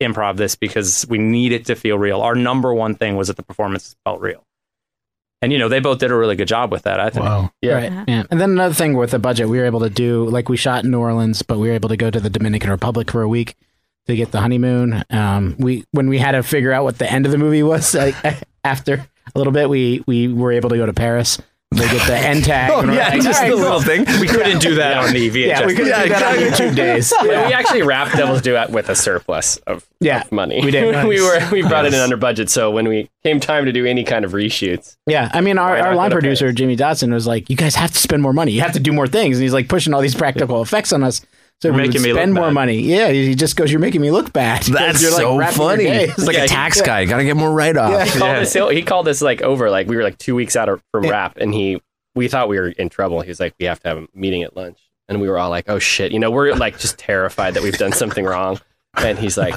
improv this because we need it to feel real. Our number one thing was that the performance felt real, and you know they both did a really good job with that. I think. Wow. Yeah. Right. Yeah. And then another thing with the budget, we were able to do like we shot in New Orleans, but we were able to go to the Dominican Republic for a week to get the honeymoon. Um, we when we had to figure out what the end of the movie was, like after a little bit, we we were able to go to Paris. They get the end tag. Oh, yeah, like, just "All the right, little thing. We couldn't do that on the VHS. Yeah, we could Yeah, do that on exactly. YouTube days. Yeah, we actually wrapped Devil's Due at- with a surplus of, Yeah, of money. we did. we were we brought it in under budget, so when we came time to do any kind of reshoots, Yeah, I mean, our, our line producer Jimmy Dotson was like, "You guys have to spend more money. You have to do more things." And he's like pushing all these practical effects on us, so You're we would making me look spend more bad. money. Yeah, he just goes, "You're making me look bad." That's you're, like, so wrapping funny. days. It's like Yeah, a tax yeah. guy. Got to get more write off. Yeah. he called, us, he called us like over like we were like two weeks out of, from rap, and he we thought we were in trouble. He was like, "We have to have a meeting at lunch," and we were all like, "Oh shit!" You know, we're like just terrified that we've done something wrong. And he's like,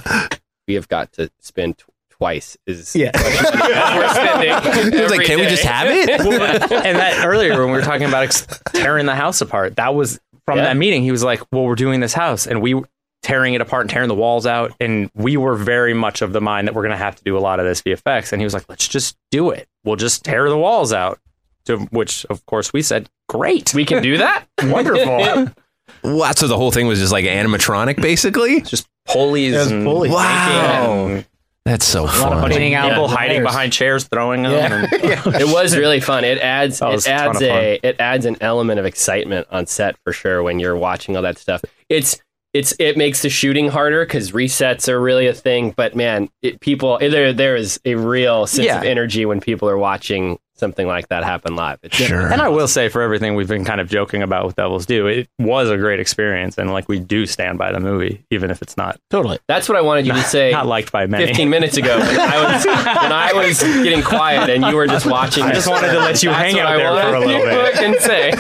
"We have got to spend." tw- Twice is Yeah. we're spending. He like, every "Can we just have it?" and that earlier when we were talking about ex- tearing the house apart, that was from Yeah. that meeting. He was like, "Well, we're doing this house, and we tearing it apart and tearing the walls out, and we were very much of the mind that we're going to have to do a lot of this VFX." And he was like, "Let's just do it. We'll just tear the walls out." To which, of course, we said, "Great, we can do that. wonderful." Wow, so the whole thing was just like animatronic, basically. just pulleys and pulleys. Wow. and That's so lot of fun. money. Pointing out people hiding behind chairs, throwing them. Yeah. And, it was really fun. It adds it adds of a it adds an element of excitement on set for sure when you're watching all that stuff. It's it's it makes the shooting harder because resets are really a thing. But man, it, people there there is a real sense Yeah. of energy when people are watching something like that happen live. It's And I will say, for everything we've been kind of joking about with Devils Due, it was a great experience, and like we do stand by the movie, even if it's not totally. That's what I wanted you to say. not liked by many. 15 minutes ago when I was when I was getting quiet and you were just watching. I just wanted to let you hang out there for a little bit. to fucking say.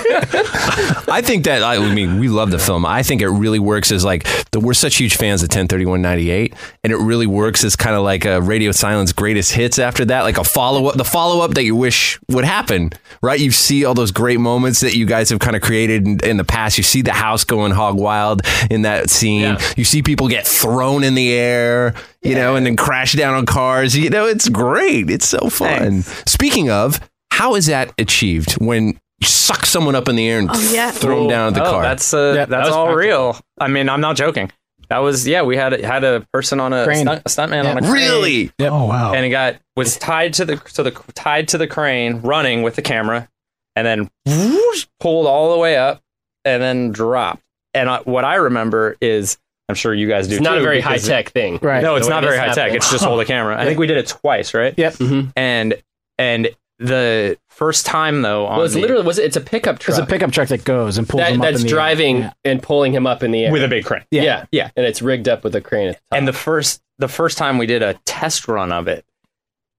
I think that I mean we love the film. I think it really works as like the, we're such huge fans of 103198 and it really works as kind of like a Radio Silence greatest hits after that, like a follow up, the follow up that you wish would happen, right? You see all those great moments that you guys have kind of created in, in the past. You see the house going hog wild in that scene. You see people get thrown in the air, you know, and then crash down on cars. You know, it's great. It's so fun. Speaking of, how is that achieved when you suck someone up in the air and Oh, yeah. throw them down at the oh, car? That's uh, Yep. that's was all practical. real. I mean, I'm not joking. That was yeah. We had a, had a person on a Crane. stunt, a stuntman Yeah. on a crane, Really? Oh wow. and he got was tied to the to the tied to the crane, running with the camera, and then whoosh, pulled all the way up, and then dropped. And I, what I remember is, I'm sure you guys do. It's not a very high tech thing. Right. No, it's The way not very this high tech. It's just hold the camera. I think we did it twice, right? Yep. Mhm. And and the first time though, on Well, it's the- literally was it, it's a pickup truck It's a pickup truck that goes and pulls that, them up that's in the air. driving Yeah. and pulling him up in the air with a big crane. yeah. Yeah. Yeah. and it's rigged up with a crane. At the top. And the first the first time we did a test run of it,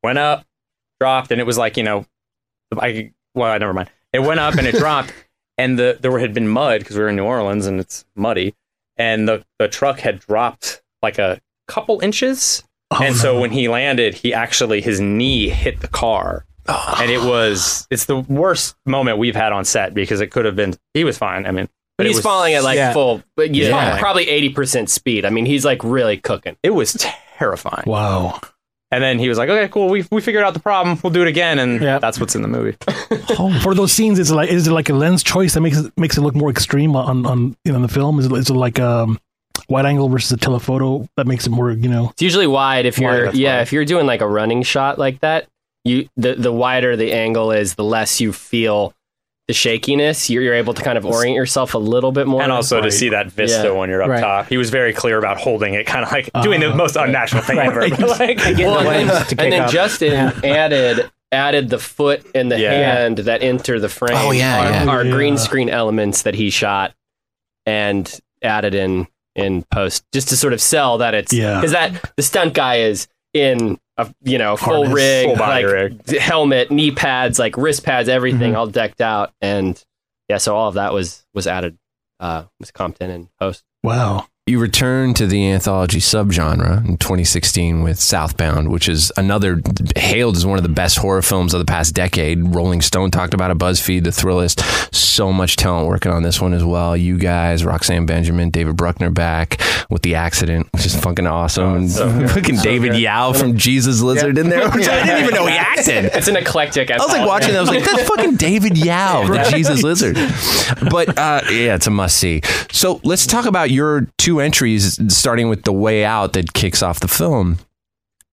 went up, dropped, and it was like you know, I well, I never mind. It went up and it dropped, and the there had been mud because we were in New Orleans and it's muddy, and the the truck had dropped like a couple inches, Oh, and so when he landed, he actually his knee hit the car. And it was it's the worst moment we've had on set because it could have been he was fine. I mean, but he's was, falling at like yeah. full, but yeah, Yeah. probably eighty percent speed. I mean, he's like really cooking. It was terrifying. wow. And then he was like, "Okay, cool. We we figured out the problem. We'll do it again." And Yep. that's what's in the movie. For those scenes, is it like is it like a lens choice that makes it makes it look more extreme on on you know in the film? Is it, is it like um wide angle versus a telephoto that makes it more you know? It's usually wide if you're that's yeah wide. if you're doing like a running shot like that. You the the wider the angle is, the less you feel the shakiness. You're, you're able to kind of orient yourself a little bit more. and also to see that vista Yeah. when you're up Right. top. He was very clear about holding it, kind of like doing the Uh, most unnatural thing Right. ever. like, Well, the and then, and then up. Justin added added the foot and the Yeah. hand that enter the frame. Oh, yeah, are, yeah. are Yeah. green screen elements that he shot and added in in post just to sort of sell that it's Yeah. because that the stunt guy is in a you know full Harness. rig, Full like rig. helmet, knee pads, like wrist pads, everything Mhm. all decked out, and yeah, so all of that was was added uh was Compton and post. Wow. You returned to the anthology subgenre in 2016 with Southbound, which is another hailed as one of the best horror films of the past decade. Rolling Stone talked about it, BuzzFeed, The Thrillist. So much talent working on this one as well. You guys, Roxanne Benjamin, David Bruckner back with The Accident, which is fucking awesome. and fucking David Yow from Jesus Lizard in there, which I didn't even know he acted. It's an eclectic. I was like watching that. I was like, that's fucking David Yow, the Jesus Lizard. But uh, yeah, it's a must see. So let's talk about your two entries, starting with The Way Out that kicks off the film.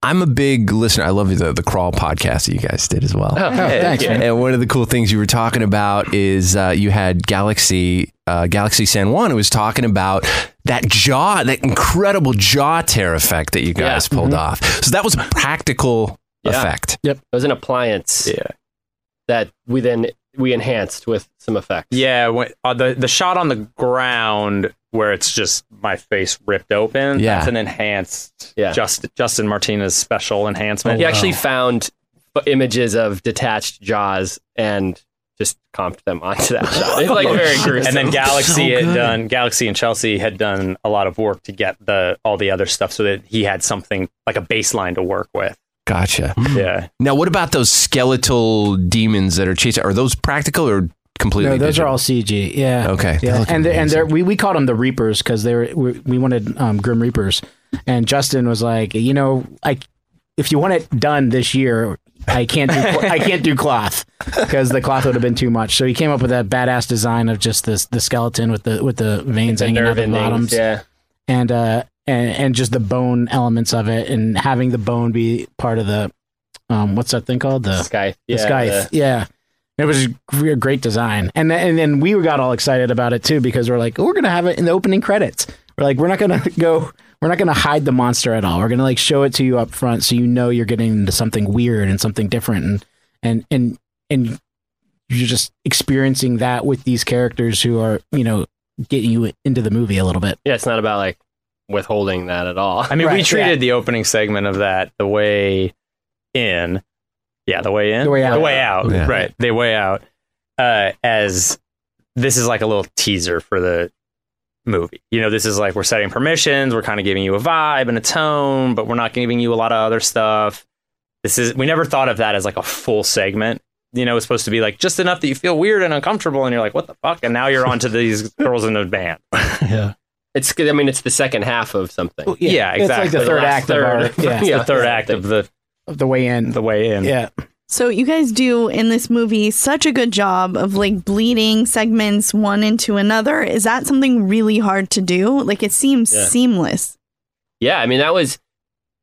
I'm a big listener. I love the, the Crawl podcast that you guys did as well. Oh, thanks, man. And one of the cool things you were talking about is uh, you had Galaxy uh, Galaxy San Juan who was talking about that jaw, that incredible jaw tear effect that you guys Yeah. pulled off. So that was a practical Yeah. effect. Yep, it was an appliance yeah, that we then we enhanced with some effects. yeah. When, uh, the the shot on the ground where it's just my face ripped open. Yeah. that's an enhanced. Yeah. Just, Justin Martinez special enhancement. Oh, He wow. actually found images of detached jaws and just comped them onto that shot. It's like oh, very gruesome. and then Galaxy So had done Galaxy and Chelsea had done a lot of work to get the all the other stuff so that he had something like a baseline to work with. Gotcha. Yeah. Now, what about those skeletal demons that are chasing? Are those practical or completely? No, those digital? are all CG. Yeah. Okay. Yeah, and they're, and amazing. they're, we we called them the Reapers because they were we, we wanted um, Grim Reapers, and Justin was like, you know, I if you want it done this year, I can't do cl- I can't do cloth because the cloth would have been too much. So he came up with that badass design of just this the skeleton with the with the veins the hanging out the endings, bottoms, Yeah. and uh and and just the bone elements of it, and having the bone be part of the um what's that thing called the Sky. the Yeah. scythe. Yeah. It was a great design. And then, and then we got all excited about it too because we're like, we're going to have it in the opening credits. We're like, we're not gonna go. We're not gonna hide the monster at all. We're gonna like show it to you up front, so you know you're getting into something weird and something different, and and and and you're just experiencing that with these characters who are, you know, getting you into the movie a little bit. Yeah, it's not about like withholding that at all. I mean, we treated yeah. the opening segment of that the way in, yeah, the way in, The way out. the way out, Yeah. right, the way out, uh, as this is like a little teaser for the movie. You know, this is like we're setting permissions, we're kind of giving you a vibe and a tone, but we're not giving you a lot of other stuff. This is we never thought of that as like a full segment. You know, it's supposed to be like just enough that you feel weird and uncomfortable, and you're like, "What the fuck?" And now you're on to these girls in a band. yeah. It's I mean it's the second half of something. Yeah, It's like exactly. the third last act of our third. yeah, Yeah. the third act of the of the way in. the way in. Yeah, So you guys do in this movie such a good job of like bleeding segments one into another. Is that something really hard to do? Like it seems Yeah. seamless. Yeah, I mean that was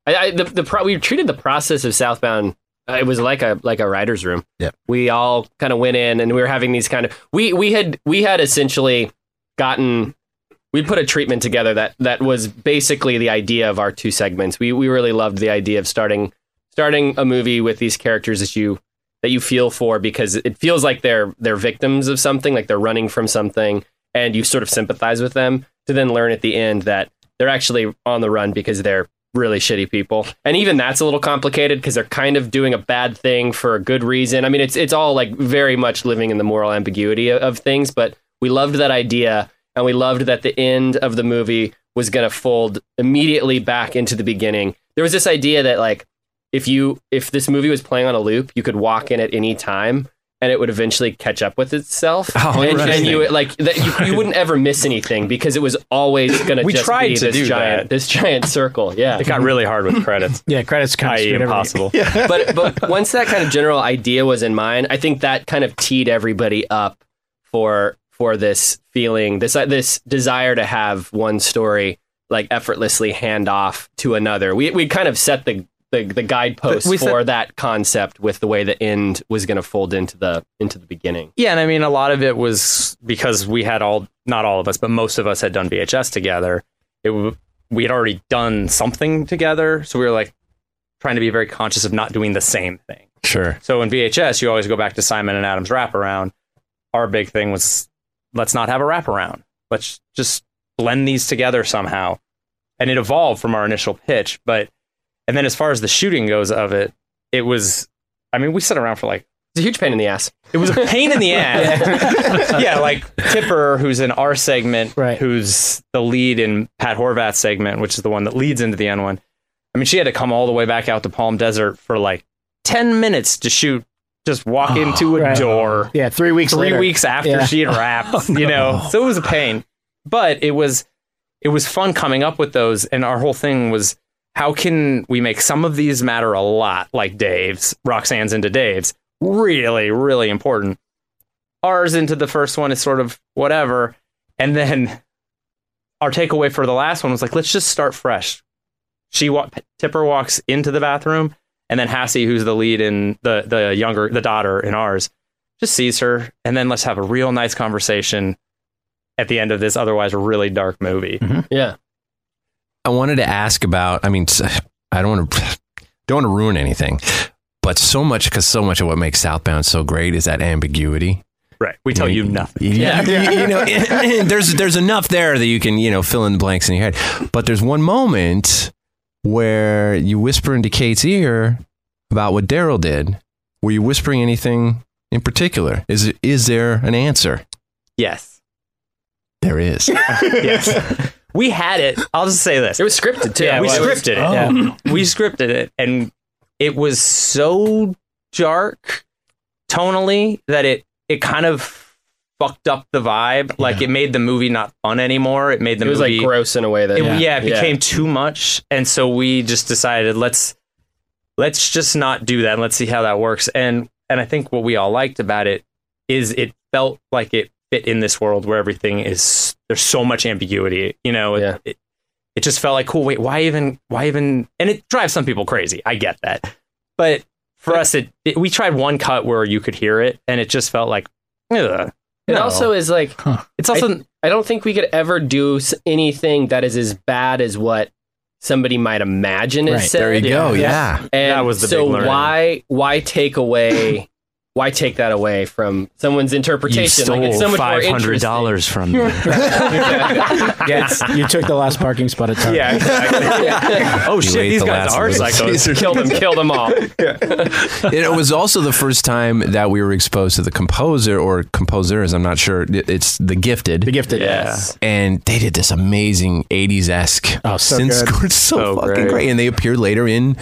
I, I the the pro, we treated the process of Southbound. Uh, it was like a like a writer's room. Yeah, We all kind of went in and we were having these kind of we we had we had essentially gotten we put a treatment together that that was basically the idea of our two segments. We we really loved the idea of starting starting a movie with these characters that you that you feel for because it feels like they're they're victims of something, like they're running from something, and you sort of sympathize with them. To then learn at the end that they're actually on the run because they're really shitty people, and even that's a little complicated because they're kind of doing a bad thing for a good reason. I mean, it's it's all like very much living in the moral ambiguity of, of things, but we loved that idea, and we loved that the end of the movie was going to fold immediately back into the beginning. There was this idea that like if you if this movie was playing on a loop, you could walk in at any time and it would eventually catch up with itself. Oh, and, and you like that you, you wouldn't ever miss anything because it was always going to We just tried be to this do giant that. this giant circle. Yeah. It got really hard with credits. yeah. Credits kind of i.e. screwed everything. impossible. but but once that kind of general idea was in mind, I think that kind of teed everybody up for for this feeling, this uh, this desire to have one story like effortlessly hand off to another. We we kind of set the the, the guideposts We for set- that concept with the way the end was going to fold into the into the beginning. Yeah, and I mean, a lot of it was because we had all, not all of us, but most of us had done VHS together. It we had already done something together, so we were like trying to be very conscious of not doing the same thing. Sure. So in VHS, you always go back to Simon and Adam's wraparound. Our big thing was let's not have a wraparound. Let's just blend these together somehow. And it evolved from our initial pitch. But, and then as far as the shooting goes of it, it was, I mean, we sat around for like, It's a huge pain in the ass. it was a pain in the ass. yeah, like Tipper, who's in our segment, Right. who's the lead in Pat Horvath's segment, which is the one that leads into the end one. I mean, she had to come all the way back out to Palm Desert for like 10 minutes to shoot, just walk oh, into a right. door Yeah, three weeks three later. weeks after Yeah. she had wrapped, oh, you know. So it was a pain. But it was it was fun coming up with those and our whole thing was how can we make some of these matter a lot like Dave's, Roxanne's into Dave's, really, really important. Ours into the first one is sort of whatever. And then our takeaway for the last one was like, let's just start fresh. She wa- Tipper walks into the bathroom, and then Hassie, who's the lead in the the younger the daughter in ours, just sees her, and then let's have a real nice conversation at the end of this otherwise really dark movie. Mm-hmm. Yeah. I wanted to ask about. I mean, I don't want to don't want to ruin anything, but so much because so much of what makes Southbound so great is that ambiguity. Right. We tell you nothing. Yeah, you, you know, there's there's enough there that you can you know fill in the blanks in your head. But there's one moment where you whisper into Kate's ear about what Daryl did. Were you whispering anything in particular? Is it, is there an answer? Yes. There is. yes. We had it. I'll just say this. It was scripted too. Yeah, we It was- scripted it. Oh. Yeah. We scripted it, and it was so dark tonally that it it kind of fucked up the vibe. Like it made the movie not fun anymore. It made the It was movie like gross in a way that it- yeah. it became too much, and so we just decided let's let's just not do that. and Let's see how that works. And and I think what we all liked about it is it felt like it fit in this world where everything is there's so much ambiguity. You know, Yeah. it, it just felt like cool. Wait, why even? Why even? And it drives some people crazy. I get that, but for us, it, it we tried one cut where you could hear it, and it just felt like, ugh. It No. also is like It's also I, I don't think we could ever do anything that is as bad as what somebody might imagine is Right. said. There you go. Yeah. And That was the so big why why take away why take that away from someone's interpretation? you interpretation? stole like it's so much five hundred dollars from me. Yes, you took the last parking spot at Target. yeah, exactly. oh You shit, ate these the guys last are of those. psychos. Kill them, kill them all. it was also the first time that we were exposed to the composer or composers. I'm not sure. It's the Gifted. The gifted. Yes. and they did this amazing 80s esque Oh, so synth good. score. It's so, So fucking great. great. And they appear later in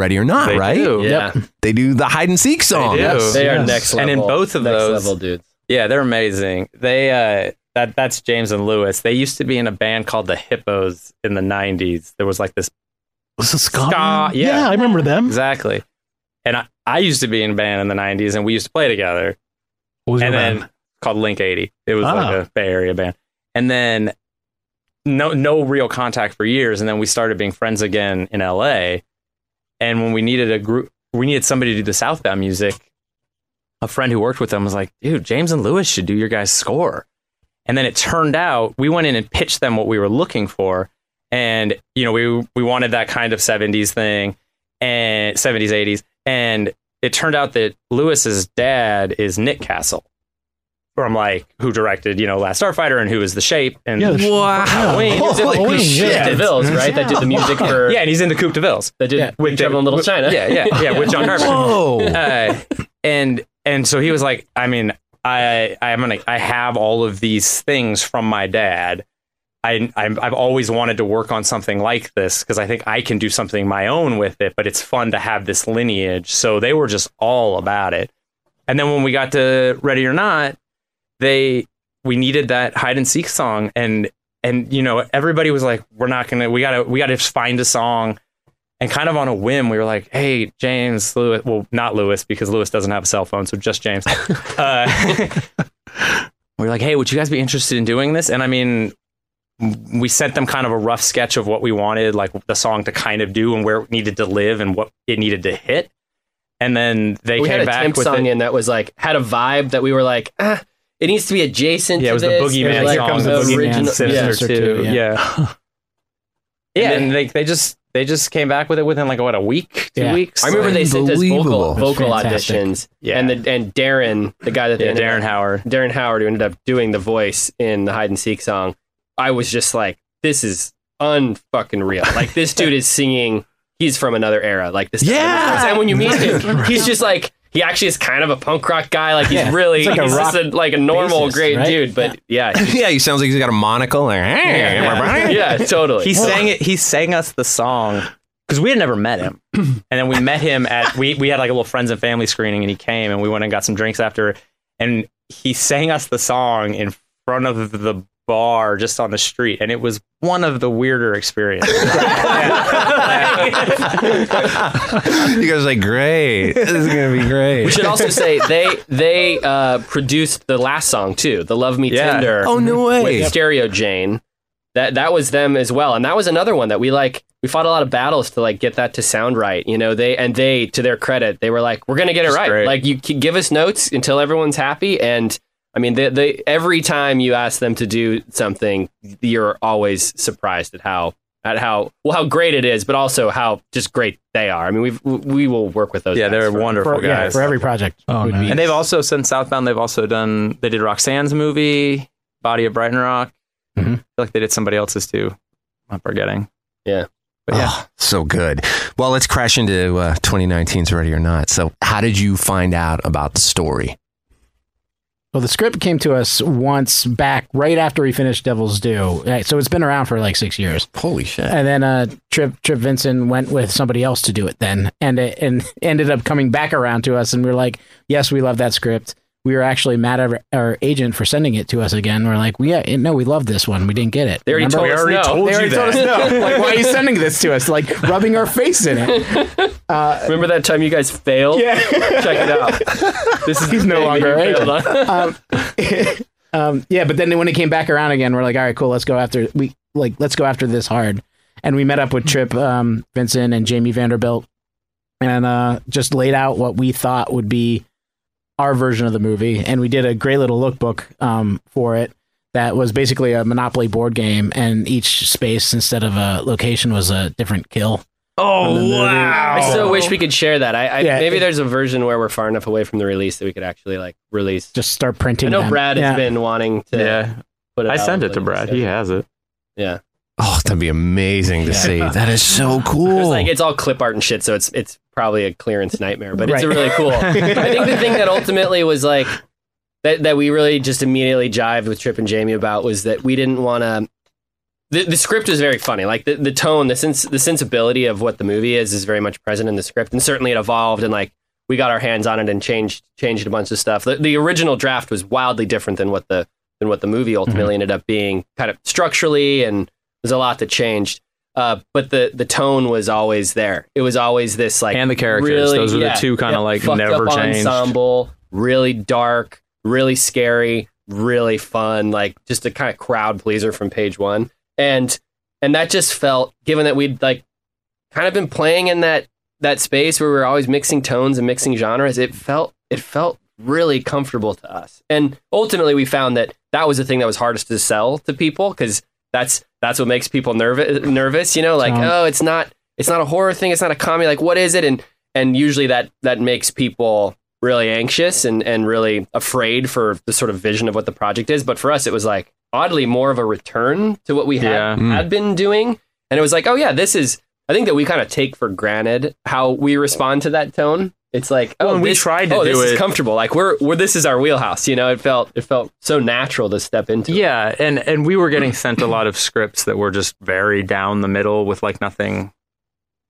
Ready or Not, They right? do. Yeah. They do the hide and seek song. do. Yes. They are next level. And in both of next those- level dudes. Yeah, they're amazing. They uh that that's James and Lewis. They used to be in a band called the Hippos in the '90s. There was like this Was it ska? Ska, band? yeah. I remember them. exactly, and I, I used to be in a band in the '90s, and we used to play together. What was and then band? called Link 80. It was Ah. like a Bay Area band. And then no no real contact for years and then we started being friends again in LA. And when we needed a group we needed somebody to do the Southbound music, a friend who worked with them was like, "Dude, James and Lewis should do your guys' score." And then it turned out we went in and pitched them what we were looking for. And you know, we we wanted that kind of 70s thing and 70s 80s and it turned out that Lewis's dad is Nick Castle from like who directed you know Last Starfighter and who is the Shape and Yeah, the- Wow. Halloween. He was in the Holy Coupe shit. de Villes, right? That did the music for. yeah, and he's in the Coupe de Villes That did Yeah. with Trouble in Little with- China. Yeah, yeah, yeah, with John Carpenter. Whoa. Uh, and and so he was like, I mean, I I'm gonna I have all of these things from my dad. I I'm, I've always wanted to work on something like this because I think I can do something my own with it, but it's fun to have this lineage. So they were just all about it. And then when we got to Ready or Not, they we needed that hide and seek song. And and you know everybody was like we're not gonna we gotta we gotta just find a song. And kind of on a whim we were like hey james lewis well not lewis because lewis doesn't have a cell phone so just james. Uh, we are like hey would you guys be interested in doing this? And i mean we sent them kind of a rough sketch of what we wanted like the song to kind of do and where it needed to live and what it needed to hit. And then they we came had a back temp with song it. in that was like had a vibe that we were like, ah, it needs to be adjacent. Yeah, it to was the this. Boogeyman like, song, Comes the the Boogeyman original- Sinister yeah. too. Yeah. Yeah, yeah, and they they just they just came back with it within like what a week, two Yeah. weeks. I remember they sent us vocal vocal auditions, Yeah. and the and Darren, the guy that they yeah, Darren up- Howard. Darren Howard, who ended up doing the voice in the hide and seek song, I was just like, this is unfucking real. Like this dude is singing. He's from another era. Like this. Yeah. And when you meet him, he's just like he actually is kind of a punk rock guy. Like he's Yeah. really It's like a he's just a, like a normal bassist, great right? dude. But yeah, yeah, he sounds like he's got a monocle. Like, hey, everybody. yeah, totally. He sang it. He sang us the song because we had never met him, and then we met him at we we had like a little friends and family screening, and he came, and we went and got some drinks after, and he sang us the song in front of the bar just on the street, and it was one of the weirder experiences. you guys are like, great. This is gonna be great. We should also say they they uh, produced the last song too, the "Love Me Yeah. Tender." oh no way. with Stereo Jane. That that was them as well, and that was another one that we like. We fought a lot of battles to like get that to sound right, you know. They and they, to their credit, they were like, "We're gonna get it Just right. great. Like you c- give us notes until everyone's happy." And I mean, they, they every time you ask them to do something, you're always surprised at how at how well how great it is, but also how just great they are. I mean, we've we will work with those. yeah, guys they're for- wonderful for, yeah, guys. for every project. Oh, nice. be- and they've also since Southbound, they've also done. They did Roxanne's movie, Body of Brighton Rock. Mhm. I feel like they did somebody else's too. I'm forgetting. Yeah. But yeah. Oh, so good. Well, let's crash into uh, 2019's Ready or Not. So, how did you find out about the story? Well, the script came to us once back right after we finished Devil's Due. So it's been around for like six years. Holy shit. And then uh, Trip Trip Vincent went with somebody else to do it then, and it, and ended up coming back around to us, and we are like, yes, we love that script. We were actually mad at our, our agent for sending it to us again. We're like, we yeah, no, we love this one. We didn't get it. They already Remember? told us already no. told They you already told us no. Like, why are you sending this to us? Like rubbing our face in it. Remember that time you guys failed? Yeah. Check it out. This is He's no longer you our failed on. um, um, yeah, but then when it came back around again, we're like, all right, cool, let's go after we like let's go after this hard. And we met up with Trip, um, Vincent, and Jamie Vanderbilt, and uh, just laid out what we thought would be our version of the movie, and we did a great little lookbook um, for it. That was basically a Monopoly board game, and each space instead of a location was a different kill. Oh wow! I still wish we could share that. I, I Yeah, maybe it- there's a version where we're far enough away from the release that we could actually like release. Just start printing. I know them. Brad Yeah. has been wanting to. Yeah, put it I out sent it to Brad. so- He has it. Yeah, That'd be amazing to see. That is so it's cool. like it's all clip art and shit, so it's it's probably a clearance nightmare, but it's Right. really cool. I think the thing that ultimately was like that that we really just immediately jived with Trip and Jamie about was that we didn't want to. The, the script was very funny. Like the, the tone, the sense, the sensibility of what the movie is is very much present in the script, and certainly it evolved. And like we got our hands on it and changed changed a bunch of stuff. The, the original draft was wildly different than what the than what the movie ultimately mm-hmm. ended up being, kind of structurally, and there's a lot that changed. Uh, but the the tone was always there. It was always this like And the characters. really- Those were yeah, the two kind of yeah, like never changed. ensemble, really dark, really scary, really fun, like just a kind of crowd pleaser from page one. And and that just felt given that we'd like kind of been playing in that that space where we were always mixing tones and mixing genres, it felt it felt really comfortable to us. And ultimately we found that that was the thing that was hardest to sell to people because that's that's what makes people nervous nervous, you know, like Tone. oh, it's not it's not a horror thing, it's not a comedy, like what is it? And and usually that that makes people really anxious and and really afraid for the sort of vision of what the project is. But for us, it was like oddly more of a return to what we had Yeah. Mm. had been doing, and it was like, oh yeah, this is. I think that we kind of take for granted how we respond to that tone. It's like, oh, Well, and we tried to oh, do this is comfortable. Like we're, we're this is our wheelhouse. You know, it felt it felt so natural to step into. it. Yeah, and and we were getting sent a lot of scripts that were just very down the middle with like nothing,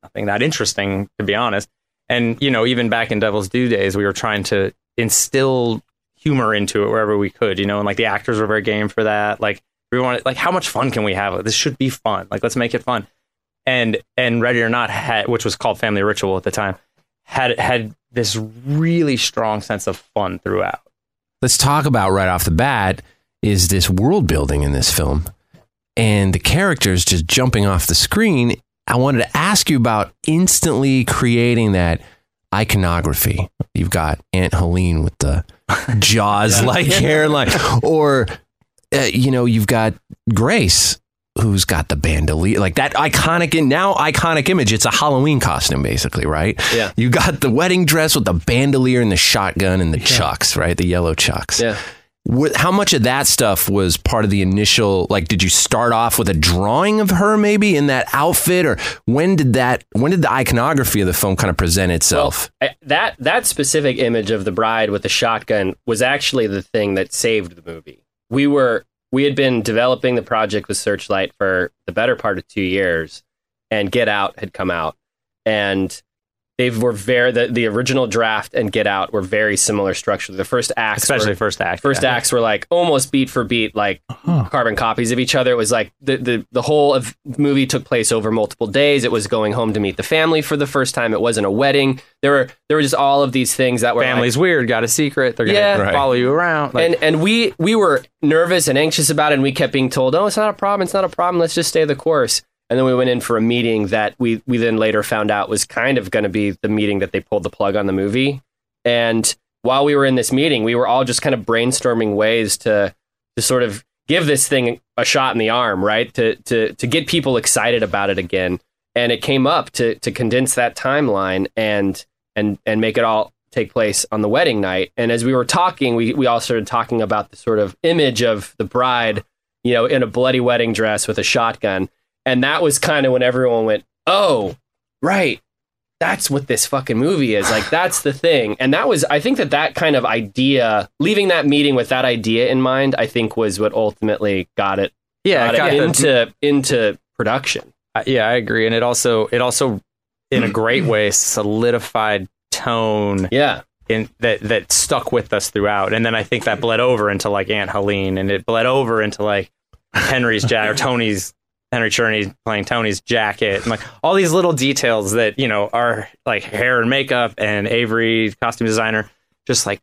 nothing that interesting to be honest. And you know, even back in Devil's Due days, we were trying to instill humor into it wherever we could. You know, and like the actors were very game for that. Like we wanted, like how much fun can we have? This should be fun. Like let's make it fun. And and Ready or Not had, which was called Family Ritual at the time, had had this really strong sense of fun throughout. let's talk about right off the bat is this world building in this film and the characters just jumping off the screen. I wanted to ask you about instantly creating that iconography. You've got Aunt Helene with the jaws like hairline, or uh, you know, you've got Grace who's got the bandolier, like that iconic and now iconic image. It's a Halloween costume, basically, right? Yeah. You got the wedding dress with the bandolier and the shotgun and the chucks, right? The yellow chucks. Yeah. How much of that stuff was part of the initial? Like, did you start off with a drawing of her maybe in that outfit, or when did that? When did the iconography of the film kind of present itself? I, that that specific image of the bride with the shotgun was actually the thing that saved the movie. We were we had been developing the project with Searchlight for the better part of two years, and Get Out had come out, and they were very the, the original draft and Get Out were very similar structurally. The first acts, Especially were, first act. first yeah. acts were like almost beat for beat, like uh-huh. carbon copies of each other. It was like the, the, the whole of movie took place over multiple days. It was going home to meet the family for the first time. It wasn't a wedding. There were there were just all of these things that were like- Family's weird, got a secret. They're gonna Yeah. Right. follow you around. Like, and and we we were nervous and anxious about it, and we kept being told, "Oh, it's not a problem. It's not a problem. Let's just stay the course." And then we went in for a meeting that we we then later found out was kind of going to be the meeting that they pulled the plug on the movie. And while we were in this meeting, we were all just kind of brainstorming ways to to sort of give this thing a shot in the arm, right? To to to get people excited about it again. And it came up to to condense that timeline and and and make it all take place on the wedding night. And as we were talking, we we all started talking about the sort of image of the bride, you know, in a bloody wedding dress with a shotgun. And that was kind of when everyone went, "Oh, right. That's what this fucking movie is. Like that's the thing." And that was I think that that kind of idea, leaving that meeting with that idea in mind, I think was what ultimately got it yeah, got it got it the- into into production. Uh, yeah, I agree, and it also it also in a great way solidified tone. Yeah, in that that stuck with us throughout, and then I think that bled over into like Aunt Helene, and it bled over into like Henry's Jack or Tony's Henry Czerny playing Tony's jacket, and like all these little details that you know are like hair and makeup, and Avery costume designer just like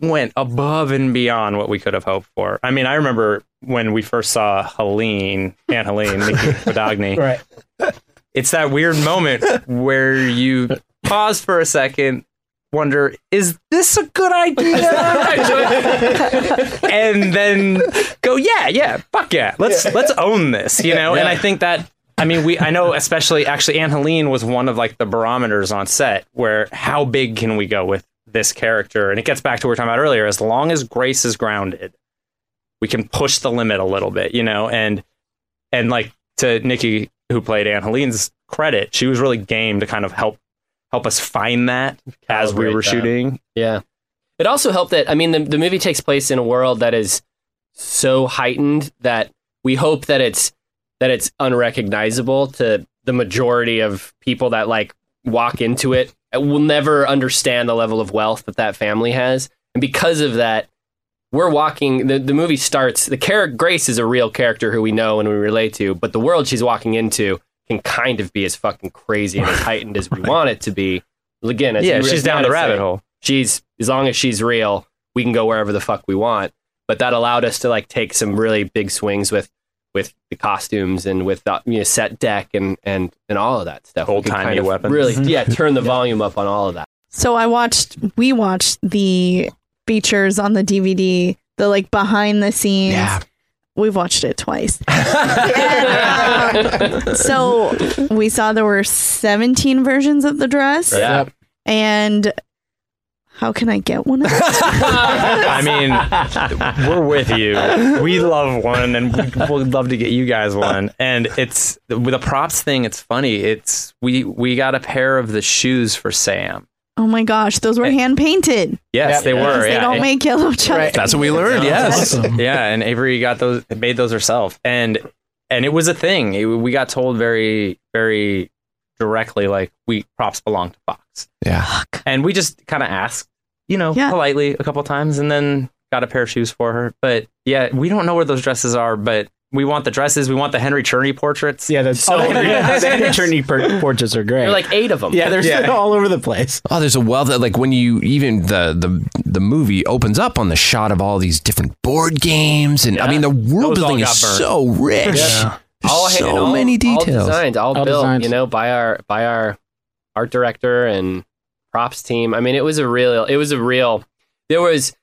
went above and beyond what we could have hoped for. I mean, I remember when we first saw Helene, Aunt Helene, Nicky Guadagni. Right. It's that weird moment where you pause for a second wonder, is this a good idea? and then go, yeah, yeah, fuck yeah, let's let's own this, you know. And I think that I mean, we I know especially actually Anne Helene was one of like the barometers on set where how big can we go with this character? And it gets back to what we were talking about earlier. As long as Grace is grounded, we can push the limit a little bit, you know. And and like to Nikki who played Anne Helene's credit, she was really game to kind of help help us find that as we were that. shooting. Yeah. It also helped that I mean the the movie takes place in a world that is so heightened that we hope that it's that it's unrecognizable to the majority of people that like walk into it will never understand the level of wealth that that family has and because of that we're walking the, the movie starts the character grace is a real character who we know and we relate to but the world she's walking into can kind of be as fucking crazy and as heightened as we want it to be again as Yeah, you- she's as down the rabbit saying, hole. she's as long as she's real we can go wherever the fuck we want but that allowed us to like take some really big swings with with the costumes and with the you know, set deck and and and all of that stuff Old timey kind of weapons. really yeah turn the volume up on all of that So I watched, we watched the features on the DVD, the like behind the scenes. Yeah. We've watched it twice. And, um, so we saw there were 17 versions of the dress. yeah And how can I get one of those? I mean, we're with you. We love one, and we would love to get you guys one. And it's with the props thing. It's funny. It's we we got a pair of the shoes for Sam. Oh my gosh, those were eh. hand painted. Yes, they were. They yeah. don't make yellow chucks. That's what we learned. Yes. Awesome. yeah, and Avery got those, made those herself, and and it was a thing. It- we got told very, very directly, like we props belong to Fox, Yeah. and we just kind of asked, you know, Yeah. politely a couple times, and then got a pair of shoes for her. But yeah, we don't know where those dresses are, but we want the dresses. We want the Henry Czerny portraits. Yeah, the, So oh, the Henry, good. the Henry Czerny per- portraits are great. there are like eight of them yeah, they're all over the place. Oh, there's a wealth of like when you even the the the movie opens up on the shot of all these different board games and I mean the world Those building is burnt. so rich. Yeah. All so all- many all details. designed, all, All built, designed. you know, by our by our art director and props team. I mean, it was a real, it was a real. There was,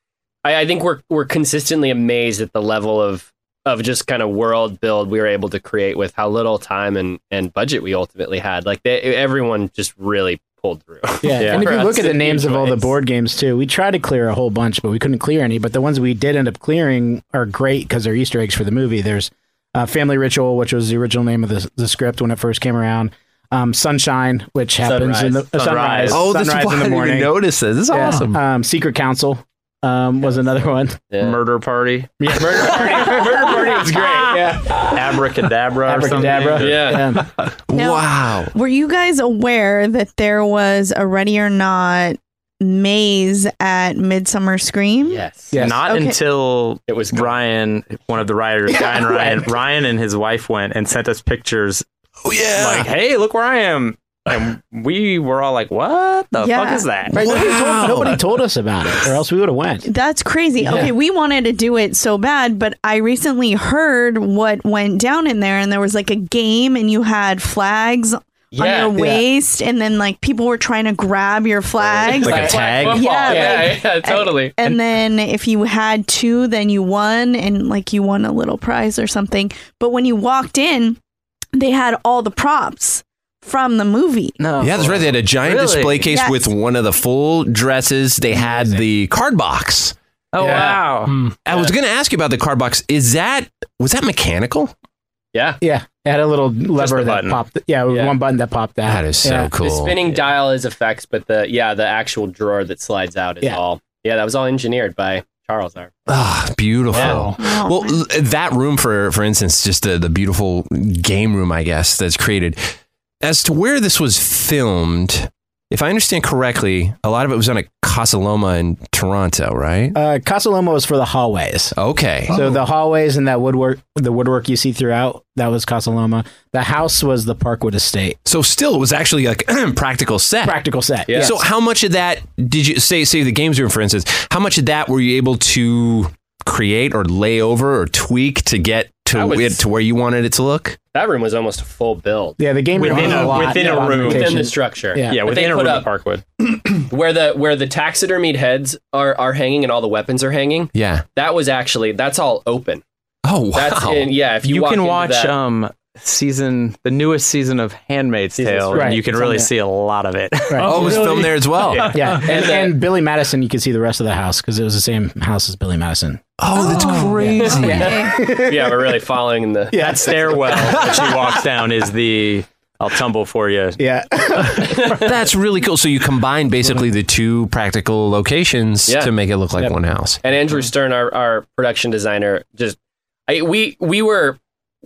I, I think we're we're consistently amazed at the level of of just kind of world build we were able to create with how little time and and budget we ultimately had. Like they, everyone just really pulled through. Yeah, Yeah. and if you look at the names of all the board games too, we tried to clear a whole bunch, but we couldn't clear any. But the ones we did end up clearing are great because they're Easter eggs for the movie. There's uh, Family Ritual, which was the original name of the, the script when it first came around. Um, Sunshine, which happens in the Sunrise. uh, sunrise. Oh, that's sunrise why in I the didn't morning. even notice this. This is Yeah. awesome. Um, Secret Council um, was another one. Yeah. Murder Party, Yeah, Murder Party. Murder Party was great. Yeah, Abracadabra, or something. Abracadabra. Yeah. Yeah. Now- wow. Were you guys aware that there was a Ready or Not maze at Midsummer Scream? Yes. Yes. Not Okay. until It was good. Ryan, one of the writers, Guy and Ryan, Ryan and his wife went and sent us pictures Oh yeah. like, "Hey, look where I am," and we were all like, "What the Yeah. fuck is that?" Right, nobody, told, nobody told us about it, or else we would have went. That's crazy. Yeah. Okay, we wanted to do it so bad, but I recently heard what went down in there, and there was like a game, and you had flags Yeah. on your waist, and then like people were trying to grab your flags. Like a tag? football. Yeah, yeah, like- yeah, totally. and then if you had two, then you won, and like you won a little prize or something. But when you walked in, they had all the props from the movie. No, Yeah, that's right. They had a giant Really? display case Yes. with one of the full dresses. They had the card box. Oh Yeah. wow! Hmm. I was going to ask you about the card box. Is that was that mechanical? Yeah. Yeah, it had a little lever the that button. popped. Yeah, with Yeah. one button that popped out. That is so Yeah. cool. The spinning dial is effects, but the yeah, the actual drawer that slides out is Yeah. all yeah, that was all engineered by Charles. Our Ah, beautiful. Yeah. Well, l- that room, for for instance, just the, the beautiful game room, I guess, that's created. As to where this was filmed, if I understand correctly, a lot of it was on a Casa Loma in Toronto, right? Uh, Casa Loma was for the hallways. Okay. So the hallways and that woodwork, the woodwork you see throughout, that was Casa Loma. The house was the Parkwood Estate. So still, it was actually like practical set. Practical set. Yeah. yes. So how much of that did you say? Say the games room, for instance. How much of that were you able to create or lay over or tweak to get to was- it to where you wanted it to look? That room was almost a full build. Yeah, the game room Within has a- lot- within a room. Within the structure. Yeah. Yeah, within a room up- at Parkwood. Where the where the taxidermied heads are are hanging and all the weapons are hanging. Yeah. That was actually that's all open. Oh wow. That's in, yeah. If you, You, walk can watch that- um season the newest season of Handmaid's Season's Tale, right. and you can It's really see a lot of it. Right. oh, it was really? filmed there as well. Yeah, and, And, uh, and Billy Madison, you can see the rest of the house because it was the same house as Billy Madison. Oh, that's crazy. yeah, we're really following the. Yeah, that stairwell that she walks down is the I'll tumble for you. yeah. That's really cool. So you combine basically the two practical locations Yeah. to make it look like Yep. one house. And Andrew Stern, our, our production designer, just I, we we were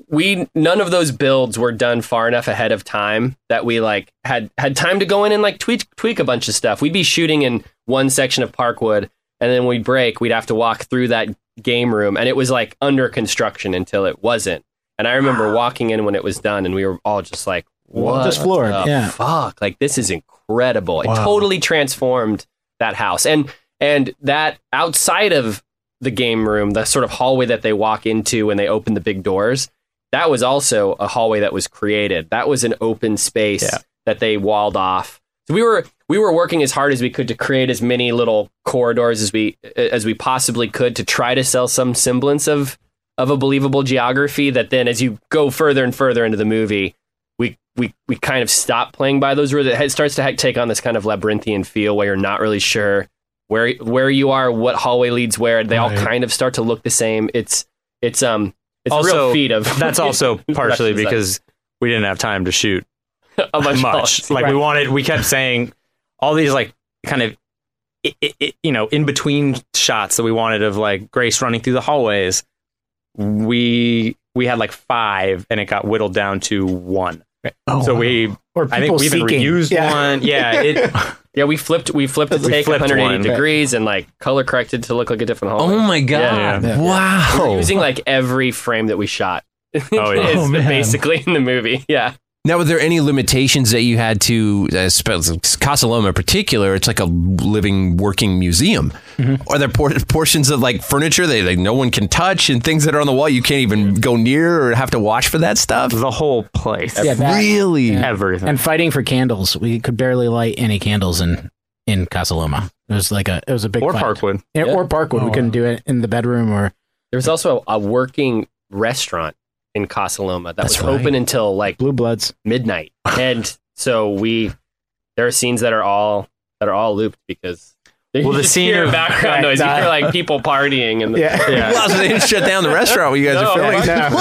we none of those builds were done far enough ahead of time that we like had had time to go in and like tweak tweak a bunch of stuff. We'd be shooting in one section of Parkwood, and then we'd break. We'd have to walk through that game room, and it was like under construction until it wasn't. And I remember walking in when it was done, and we were all just like, "What? Just floored, the yeah. fuck! Like this is incredible. It totally transformed that house, and and that outside of the game room, the sort of hallway that they walk into when they open the big doors, that was also a hallway that was created. That was an open space Yeah. that they walled off. So we were we were working as hard as we could to create as many little corridors as we as we possibly could to try to sell some semblance of of a believable geography that then as you go further and further into the movie we we we kind of stop playing by those rules it starts to take on this kind of labyrinthian feel where you're not really sure where where you are what hallway leads where they all kind of start to look the same it's it's um it's a real feat of That's also partially production design. because we didn't have time to shoot a bunch, much. hallways. Like we wanted, we kept saying all these like kind of i i i- you know in between shots that we wanted of like Grace running through the hallways. We we had like five, and it got whittled down to one. Oh, so wow. we, Or I think we even seeking. reused Yeah. one. Yeah, it, yeah we flipped we flipped the We take flipped 180 one. degrees and like color corrected to look like a different hallway Oh my god! Yeah, yeah. Wow. We were using like every frame that we shot Oh, yeah. is Oh, basically in the movie yeah Now, were there any limitations that you had to, uh, spe- Casa Loma in particular? It's like a living, working museum. Are there por- portions of like furniture that like no one can touch and things that are on the wall you can't even go near or have to watch for that stuff? the whole place, Yeah, that- really? everything. and fighting for candles. We could barely light any candles in in Casa Loma. It was like a it was a big or fight. Parkwood. Yeah, Yeah. or Parkwood. Oh, we couldn't wow. do it in the bedroom or There was also a working restaurant in Casa Loma that That's was right. open until like Blue Bloods. midnight, and so we there are scenes that are all that are all looped because Well, you the just scene hear of- background noise. You hear like people partying and Yeah. Yeah. Wow, so they didn't shut down the restaurant when you guys No, are filming.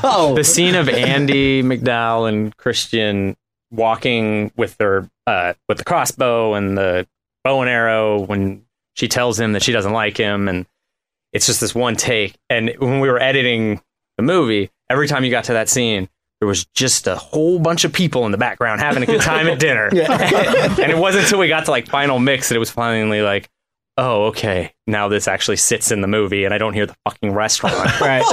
Oh, the scene of Andie MacDowell and Christian walking with their uh, with the crossbow and the bow and arrow when she tells him that she doesn't like him and it's just this one take and when we were editing the movie every time you got to that scene there was just a whole bunch of people in the background having a good time at dinner and it wasn't until we got to like final mix that it was finally like oh okay now this actually sits in the movie and i don't hear the fucking restaurant right.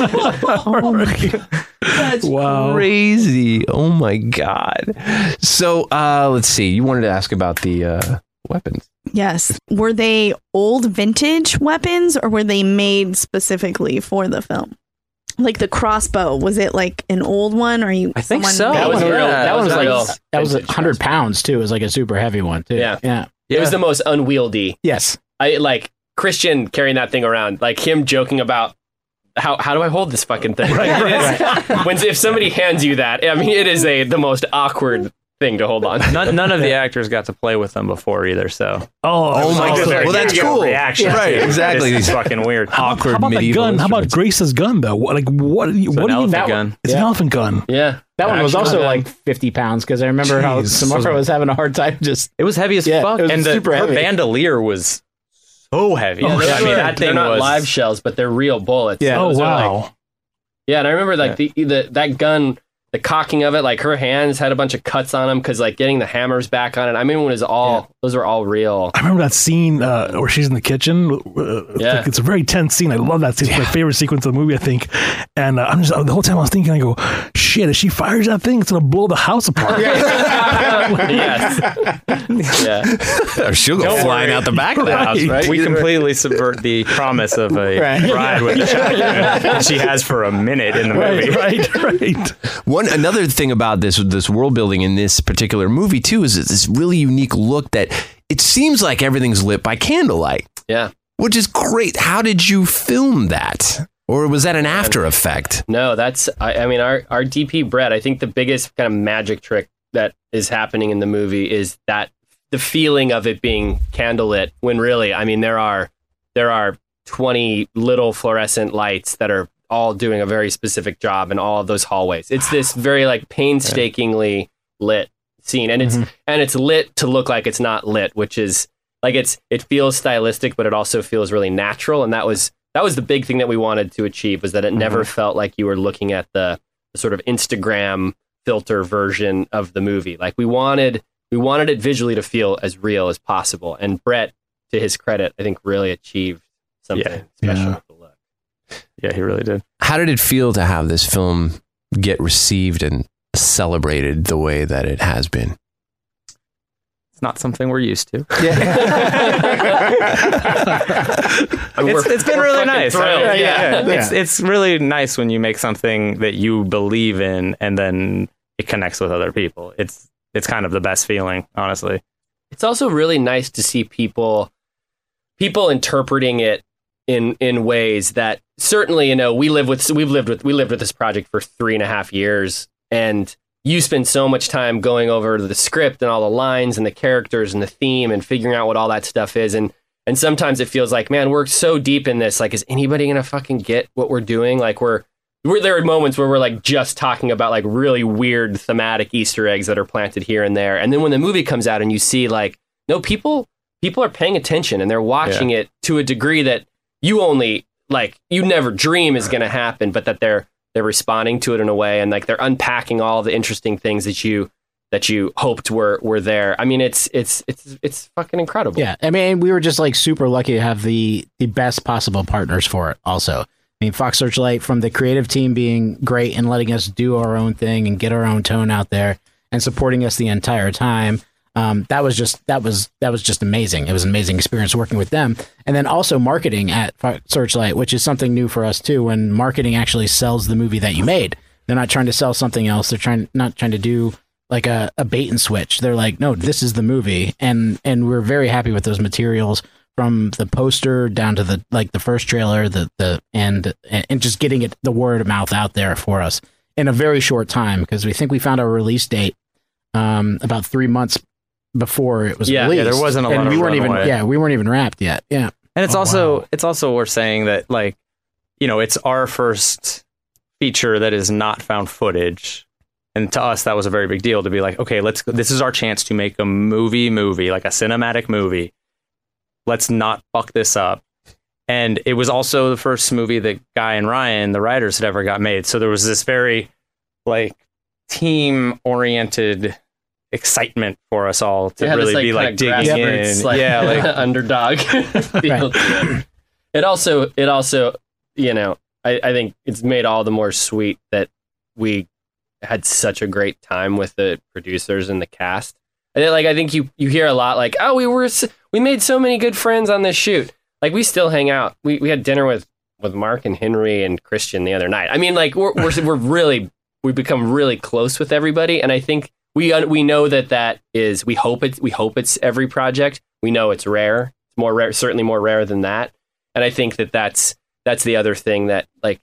That's Wow. crazy. Oh my god. So uh let's see. You wanted to ask about the uh weapons. Yes. Were they old vintage weapons or were they made specifically for the film? Like the crossbow, was it like an old one or you I think someone so. That was it? real- yeah, that one was was like real that was a hundred pounds too. It was like a super heavy one too. Yeah. Yeah. it was the most unwieldy. Yes. I like Christian carrying that thing around, like him joking about how how do I hold this fucking thing? when if somebody hands you that, I mean, it is a the most awkward thing to hold on. none, none of the actors got to play with them before either. So Oh, Oh, oh my god. Well, that's You get cool. Reaction, Right, to exactly. This is fucking weird. Awkward How about that medieval gun? How about. Grace's gun though? Like what? do you- It's what an do you? elephant that gun. It's an elephant gun. Yeah, That one was also like fifty pounds because I remember how Jeez. Samara was having a hard time just It was heavy as Yeah, fuck, and the, super her heavy. bandolier was so heavy. Oh, I mean, that they're not was live shells, but they're real bullets. Yeah. Oh Those are, like- wow. yeah, and I remember like the, the that gun the cocking of it, like her hands had a bunch of cuts on them because like getting the hammers back on it. I mean, it was all those were all real. I remember that scene uh, where she's in the kitchen. Uh, Yeah. like, it's a very tense scene. I love that scene. It's my favorite sequence of the movie, I think. And uh, I'm just the whole time I was thinking, I go, shit, if she fires that thing, it's gonna blow the house apart. yes. yeah. Or she'll go Don't flying worry. out the back of the house, right? We completely subvert the promise of a Right. bride with a shotgun that she has for a minute in the movie. right, right, right. One another thing about this this world building in this particular movie too is this really unique look that it seems like everything's lit by candlelight, Yeah. which is great. How did you film that? Or was that an after effect? No, that's I, I mean our our DP Brett. I think the biggest kind of magic trick that is happening in the movie is that the feeling of it being candlelit when really I mean there are there are 20 little fluorescent lights that are all doing a very specific job in all of those hallways. It's this very like painstakingly lit scene and it's mm-hmm. and it's lit to look like it's not lit, which is like it's it feels stylistic but it also feels really natural and that was that was the big thing that we wanted to achieve was that it never mm-hmm. felt like you were looking at the, the sort of Instagram filter version of the movie. Like we wanted we wanted it visually to feel as real as possible. And Brett, to his credit, I think really achieved something Yeah. special Yeah. With the look. Yeah, he really did. How did it feel to have this film get received and celebrated the way that it has been? It's not something we're used to. And It's, it's been really fucking nice. thrilled. I- yeah. It's it's really nice when you make something that you believe in and then it connects with other people. It's it's kind of the best feeling, honestly. it's also really nice to see people people interpreting it in in ways that certainly you know we live with we've lived with we lived with this project for three and a half years. And you spend so much time going over the script and all the lines and the characters and the theme and figuring out what all that stuff is. And and sometimes it feels like man we're so deep in this. Like is anybody gonna fucking get what we're doing? Like we're we're, there are moments where we're like just talking about like really weird thematic Easter eggs that are planted here and there, and then when the movie comes out and you see like no people people are paying attention and they're watching it to a degree that you only like you never dream is going to happen, but that they're they're responding to it in a way and like they're unpacking all the interesting things that you that you hoped were were there. I mean, it's it's it's it's fucking incredible. Yeah, I mean, we were just like super lucky to have the the best possible partners for it. Also, I mean, Fox Searchlight from the creative team being great and letting us do our own thing and get our own tone out there and supporting us the entire time. Um, that was just that was that was just amazing. It was an amazing experience working with them, and then also marketing at Searchlight, which is something new for us too. When marketing actually sells the movie that you made, they're not trying to sell something else. They're trying not trying to do like a, a bait and switch. They're like, no, this is the movie, and and we're very happy with those materials from the poster down to the like the first trailer, the the and and just getting it the word of mouth out there for us in a very short time because we think we found our release date um, about three months before it was Yeah, yeah, released. there wasn't a and lot we weren't even yeah we weren't even wrapped yet. Yeah, And it's Oh, also wow. it's also worth saying that like you know it's our first feature that is not found footage, and to us that was a very big deal to be like okay let's this is our chance to make a movie movie like a cinematic movie. Let's not fuck this up. And it was also the first movie that Guy and Ryan, the writers, had ever got made. So there was this very like team oriented excitement for us all to really this, be like digging in. like, yeah, like underdog. It also, it also, you know, I, I think it's made all the more sweet that we had such a great time with the producers and the cast. And then, like, I think you you hear a lot like, oh, we were s- we made so many good friends on this shoot. Like, we still hang out. We we had dinner with with Mark and Henry and Christian the other night. I mean, like, we're we're, we're really we've become really close with everybody, and I think we we know that that is we hope it we hope it's every project. We know it's rare. It's more rare, certainly more rare than that. And I think that that's that's the other thing that like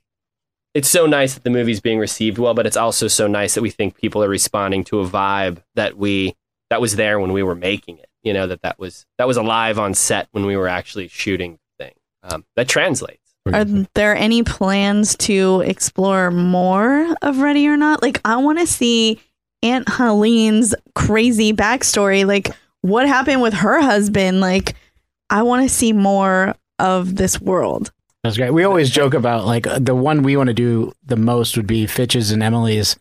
it's so nice that the movie's being received well, but it's also so nice that we think people are responding to a vibe that we that was there when we were making it. You know that that was that was alive on set when we were actually shooting the thing. Um, that translates. Are there any plans to explore more of Ready or Not? Like, I want to see Aunt Helene's crazy backstory. Like, what happened with her husband? Like, I want to see more of this world. That's great. We always joke about like the one we want to do the most would be Fitch's and Emily's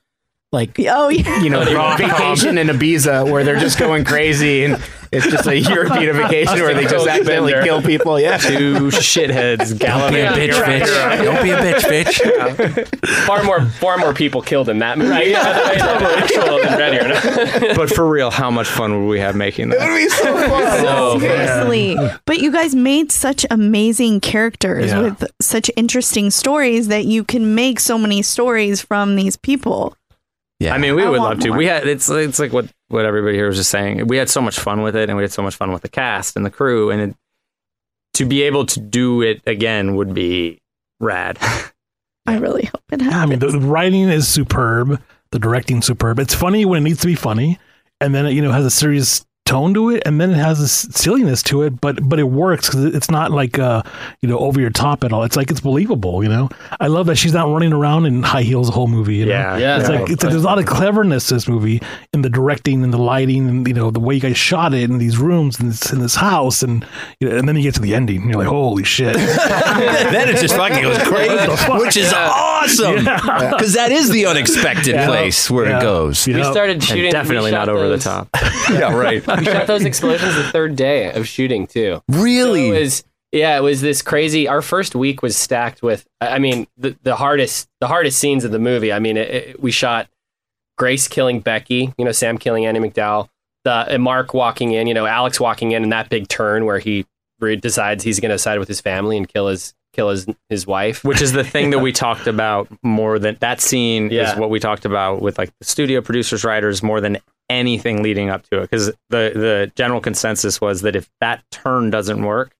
like Oh yeah. you know vacation in Ibiza where they're just going crazy and it's just a European vacation where they just accidentally Bender. kill people. Yeah. Two shitheads Don't be a galloping. bitch, bitch. Don't be a bitch, bitch. far more far more people killed in that movie. Right? actual than Ready or But for real, how much fun would we have making that? be so fun. So, oh, Seriously. But you guys made such amazing characters Yeah. with such interesting stories that you can make so many stories from these people. Yeah. I mean, we I would want love to. We had it's it's like what what everybody here was just saying. We had so much fun with it, and we had so much fun with the cast and the crew, and it, to be able to do it again would be rad. I really hope it Yeah, happens. I mean, the, the writing is superb. The directing superb. It's funny when it needs to be funny, and then it, you know has a serious tone to it, and then it has a s- silliness to it. But but it works because it's not like uh you know over your top at all. It's like it's believable. You know, I love that she's not running around in high heels the whole movie. You know? Yeah, Yeah. It's like it's, there's a lot of cleverness to this movie in the directing and the lighting and you know the way you guys shot it in these rooms and this, in this house and you know, and then you get to the ending and you're like holy shit then it just fucking goes crazy, which is awesome because that is the unexpected place where Yeah. it goes. You we know? started And shooting. definitely not shot over the top. Yeah, right. We shot those explosions the third day of shooting too. Really? So it was yeah, it was this crazy. Our first week was stacked with. I mean, the the hardest the hardest scenes of the movie. I mean, it, it- we shot Grace killing Becky. You know, Sam killing Andie MacDowell. The and Mark walking in. You know, Alex walking in in that big turn where he decides he's going to side with his family and kill his kill his his wife. Which is the thing that we talked about more than that scene Yeah. is what we talked about with like the studio producers, writers, more than anything leading up to it. Because the the general consensus was that if that turn doesn't work,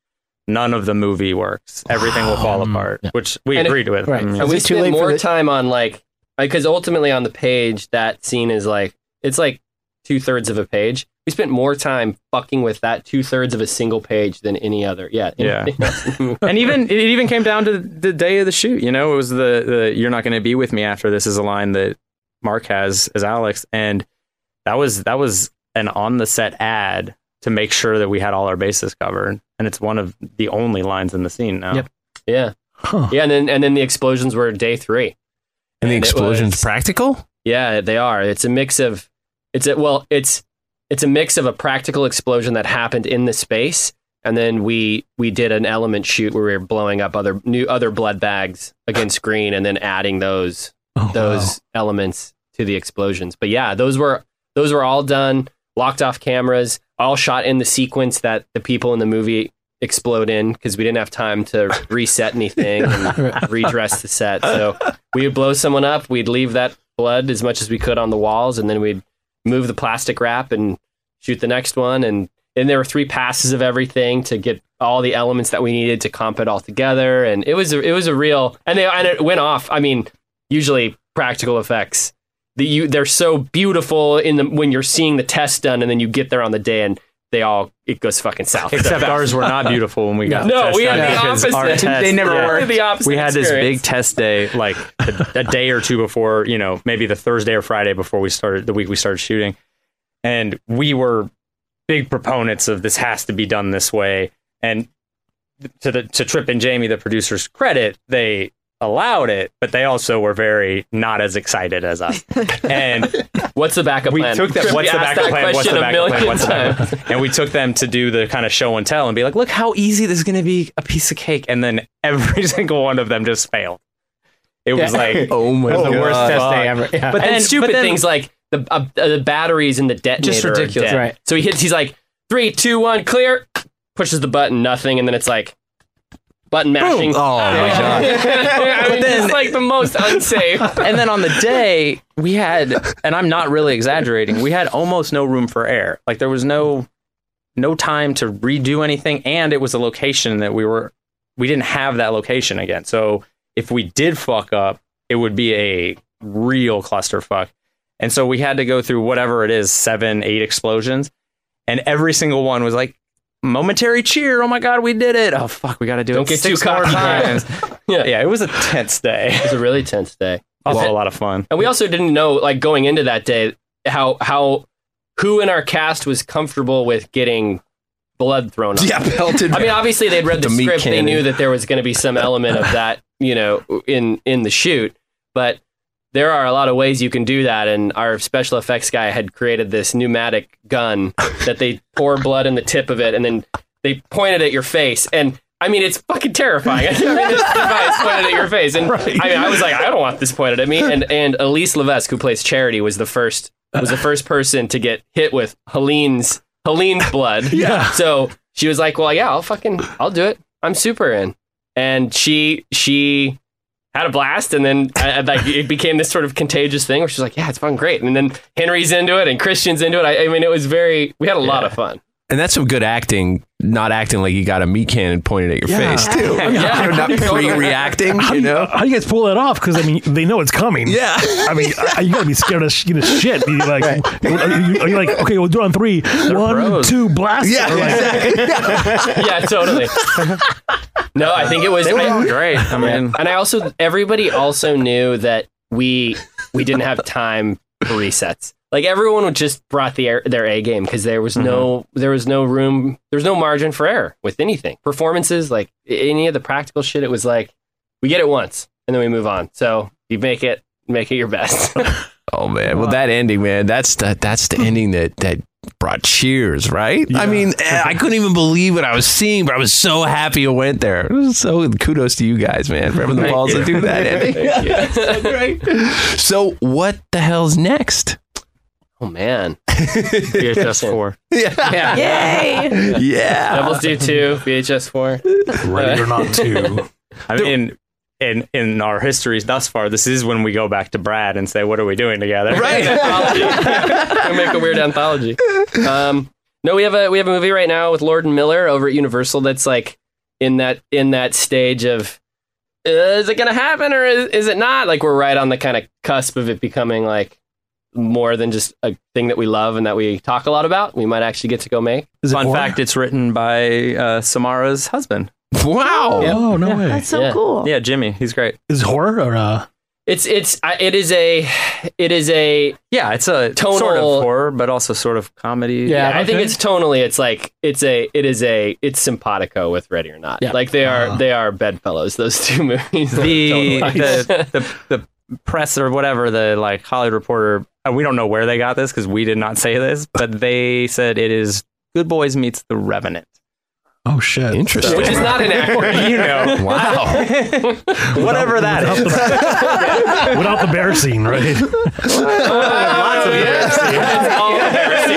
none of the movie works. Everything will fall um, apart. Which we And it- agreed with. right. I mean, And we spent late more the- time on like because ultimately on the page that scene is like it's like two thirds of a page. We spent more time fucking with that two thirds of a single page than any other. Yeah, Yeah. anything else in the movie. and even it even came down to the day of the shoot. You know, it was the the "You're not going to be with me after this" is a line that Mark has as Alex, and that was that was an on the set ad to make sure that we had all our bases covered, and it's one of the only lines in the scene now. Yep. yeah, Huh. yeah, and then and then the explosions were day three. and the explosion's was- practical? Yeah, they are. It's a mix of it's a well, it's it's a mix of a practical explosion that happened in the space, and then we we did an element shoot where we were blowing up other new other blood bags against green, and then adding those Oh, those elements to the explosions. But yeah, those were those were all done, locked off cameras, all shot in the sequence that the people in the movie explode in because we didn't have time to reset anything and redress the set. So we would blow someone up, we'd leave that blood as much as we could on the walls, and then we'd move the plastic wrap and shoot the next one. And then there were three passes of everything to get all the elements that we needed to comp it all together. And it was a, it was a real and they and it went off. I mean, usually practical effects. You, they're so beautiful in the when you're seeing the test done, and then you get there on the day, and they all it goes fucking south. Except ours were not beautiful when we got No, we had done the opposite. test- They never yeah. worked. The opposite We had this big test day, like a, a day or two before, you know, maybe the Thursday or Friday before we started the week we started shooting, and we were big proponents of this has to be done this way. And to the to Tripp and Jamie, the producers' credit, they allowed it, but they also were very not as excited as us. And What's the backup we plan? took them. What's the backup plan? What's the question a backup plan? million What's the backup plan? And we took them to do the kind of show and tell and be like, look how easy this is going to be a piece of cake. And then every single one of them just failed. It was Yeah. like, Oh my It was the worst God. test day ever. Yeah. But and then- stupid but then- things like the uh, the batteries in the detonator. Just are ridiculous. dead. Right. So he hits. He's like three, two, one, clear. Pushes the button, nothing, and then it's like button mashing. Oh my God. I mean, then- it's like the most unsafe. and then on the day we had, and I'm not really exaggerating, we had almost no room for air. Like there was no, no time to redo anything. And it was a location that we were, we didn't have that location again. So if we did fuck up, it would be a real clusterfuck. And so we had to go through whatever it is, seven, eight explosions. And every single one was like, momentary cheer. Oh my God, we did it. Oh, fuck, we got to do Don't it get six too more times. Yeah. yeah, it was a tense day. It was a really tense day. Also a lot of fun. And we also didn't know, like going into that day, how how who in our cast was comfortable with getting blood thrown on. Yeah, pelted. I mean, obviously they'd read the, The meat script. They knew that there was going to be some element of that, you know, in in the shoot. But there are a lot of ways you can do that. And our special effects guy had created this pneumatic gun that they pour blood in the tip of it and then they point it at your face. And I mean, it's fucking terrifying. I mean, this device pointed at your face. And I mean, I was like, I don't want this pointed at me. And, and Elise Levesque, who plays Charity, was the first, was the first person to get hit with Helene's, Helene's blood. Yeah. So she was like, well, yeah, I'll fucking, I'll do it. I'm super in. And she, she, had a blast, and then I, I- like it became this sort of contagious thing where she's like, "Yeah, it's fun, great." And then Henry's into it, and Christian's into it. I, I mean, it was very. We had a lot of fun. And that's some good acting, not acting like you got a meat cannon pointed at your Yeah. face, too. Yeah. You're not pre-reacting, How you do you, know? how do you guys pull that off? Because I mean, they know it's coming. Yeah. I mean, I- you gotta be scared of sh- you know, shit. You're like, are you, are you like, okay, we'll do it on three. One, pros. two, blast. Yeah, like- exactly. Yeah, totally. No, I think it was. They were all great. I mean, and I also everybody also knew that we we didn't have time for resets. Like everyone would just brought the air, their A game because there was no mm-hmm. there was no room there was no margin for error with anything performances like any of the practical shit. It was like we get it once and then we move on. So you make it make it your best. Oh man, well that ending, man, that's the that's the ending that that brought cheers, right? I mean, eh, I couldn't even believe what I was seeing, but I was so happy it went there. So kudos to you guys, man, for having the balls to do that ending. Thank you. so great. So what the hell's next? oh man, VHS four. Yeah, Yay! yeah. Devils Due two VHS four. Ready or not two. I mean, in in our histories thus far, this is when we go back to Brad and say, "What are we doing together?" Right. anthology. we make a weird anthology. Um, no, we have a we have a movie right now with Lord and Miller over at Universal that's like in that in that stage of uh, is it gonna happen or is, is it not? Like we're right on the kind of cusp of it becoming like more than just a thing that we love and that we talk a lot about. We might actually get to go make. Is Fun horror? fact: It's written by uh, Samara's husband. Wow. Oh no way. That's so Yeah. cool. Yeah, Jimmy. He's great. Is it horror or uh? It's it's I- it is a it is a Yeah, it's a Tonal- sort of horror, but also sort of comedy. Yeah. I think it's tonally. It's like it's a it is a it's simpatico with Ready or Not. Yeah. Like they are Ah. they are bedfellows. Those two movies. the, Totally. the the the press or whatever the like Hollywood Reporter. uh, We don't know where they got this because we did not say this, but they said it is Good Boys meets The Revenant. Oh shit. Interesting. which is not inaccurate. you know, Wow. whatever that without is. The, without the bear scene, right? Lots of It's all embarrassing.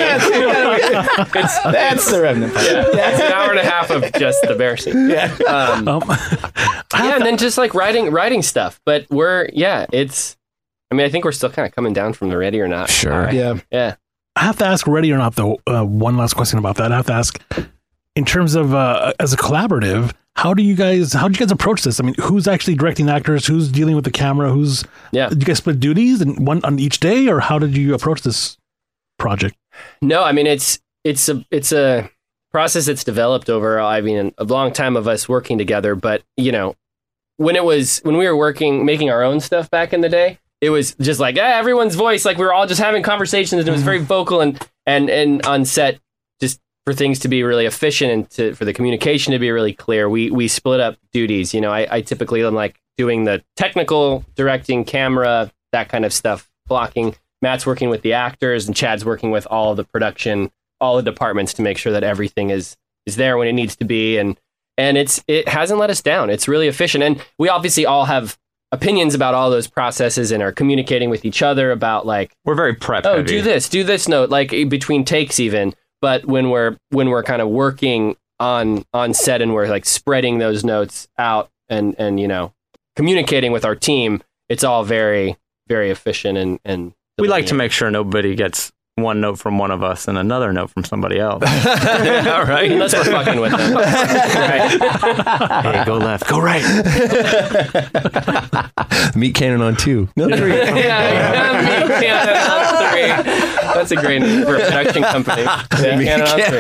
It's That's the remnant part. it's an hour and a half of just the bear scene. Yeah. Um, Um, yeah, and then just like writing writing stuff. But we're yeah, it's. I mean, I think we're still kind of coming down from the Ready or Not. Sure. high. Yeah. Yeah. I have to ask, ready or not, though. Uh, one last question about that. I have to ask, in terms of uh, as a collaborative, how do you guys how do you guys approach this? I mean, who's actually directing actors? Who's dealing with the camera? Who's Yeah. Do you guys split duties and one on each day, or how did you approach this project? No, I mean it's it's a it's a process that's developed over I mean a long time of us working together. But you know, when it was when we were working making our own stuff back in the day, it was just like eh, everyone's voice. Like we were all just having conversations, and it was very vocal and and and on set. For things to be really efficient and to, for the communication to be really clear, we we split up duties. You know, I, I typically am like doing the technical directing, camera, that kind of stuff, blocking. Matt's working with the actors, and Chad's working with all the production, all the departments to make sure that everything is is there when it needs to be, and and it's it hasn't let us down. It's really efficient, and we obviously all have opinions about all those processes and are communicating with each other about like We're very prep. oh heavy. do this do this note like between takes even but when we're when we're kind of working on on set and we're like spreading those notes out and and you know communicating with our team it's all very very efficient and and We like to make sure nobody gets one note from one of us and another note from somebody else. All right. unless we're fucking with them hey, go left, go right. meat cannon on two. No, yeah, yeah, me, Cannon on three. That's a great name for a production company. Yeah, Cannon on three.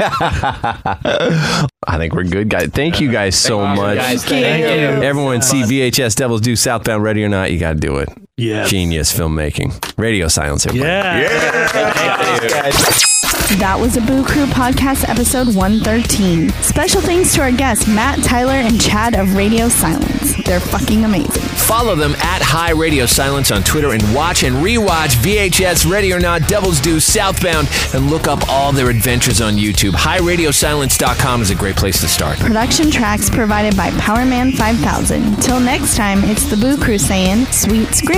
I think we're good, guys. Thank you guys so much. Guys, thank you. Everyone, see VHS Devils Due Southbound Ready or Not. You got to do it. Yes. Genius filmmaking. Radio silence. everybody. That was a Boo Crew podcast episode 113. Special thanks to our guests Matt, Tyler, and Chad of Radio Silence. They're fucking amazing. Follow them at High Radio Silence on Twitter and watch and rewatch VHS, Ready or Not, Devil's Due, Southbound, and look up all their adventures on YouTube. HighRadioSilence.com is a great place to start. Production tracks provided by Powerman 5000. Till next time, it's the Boo Crew saying, sweet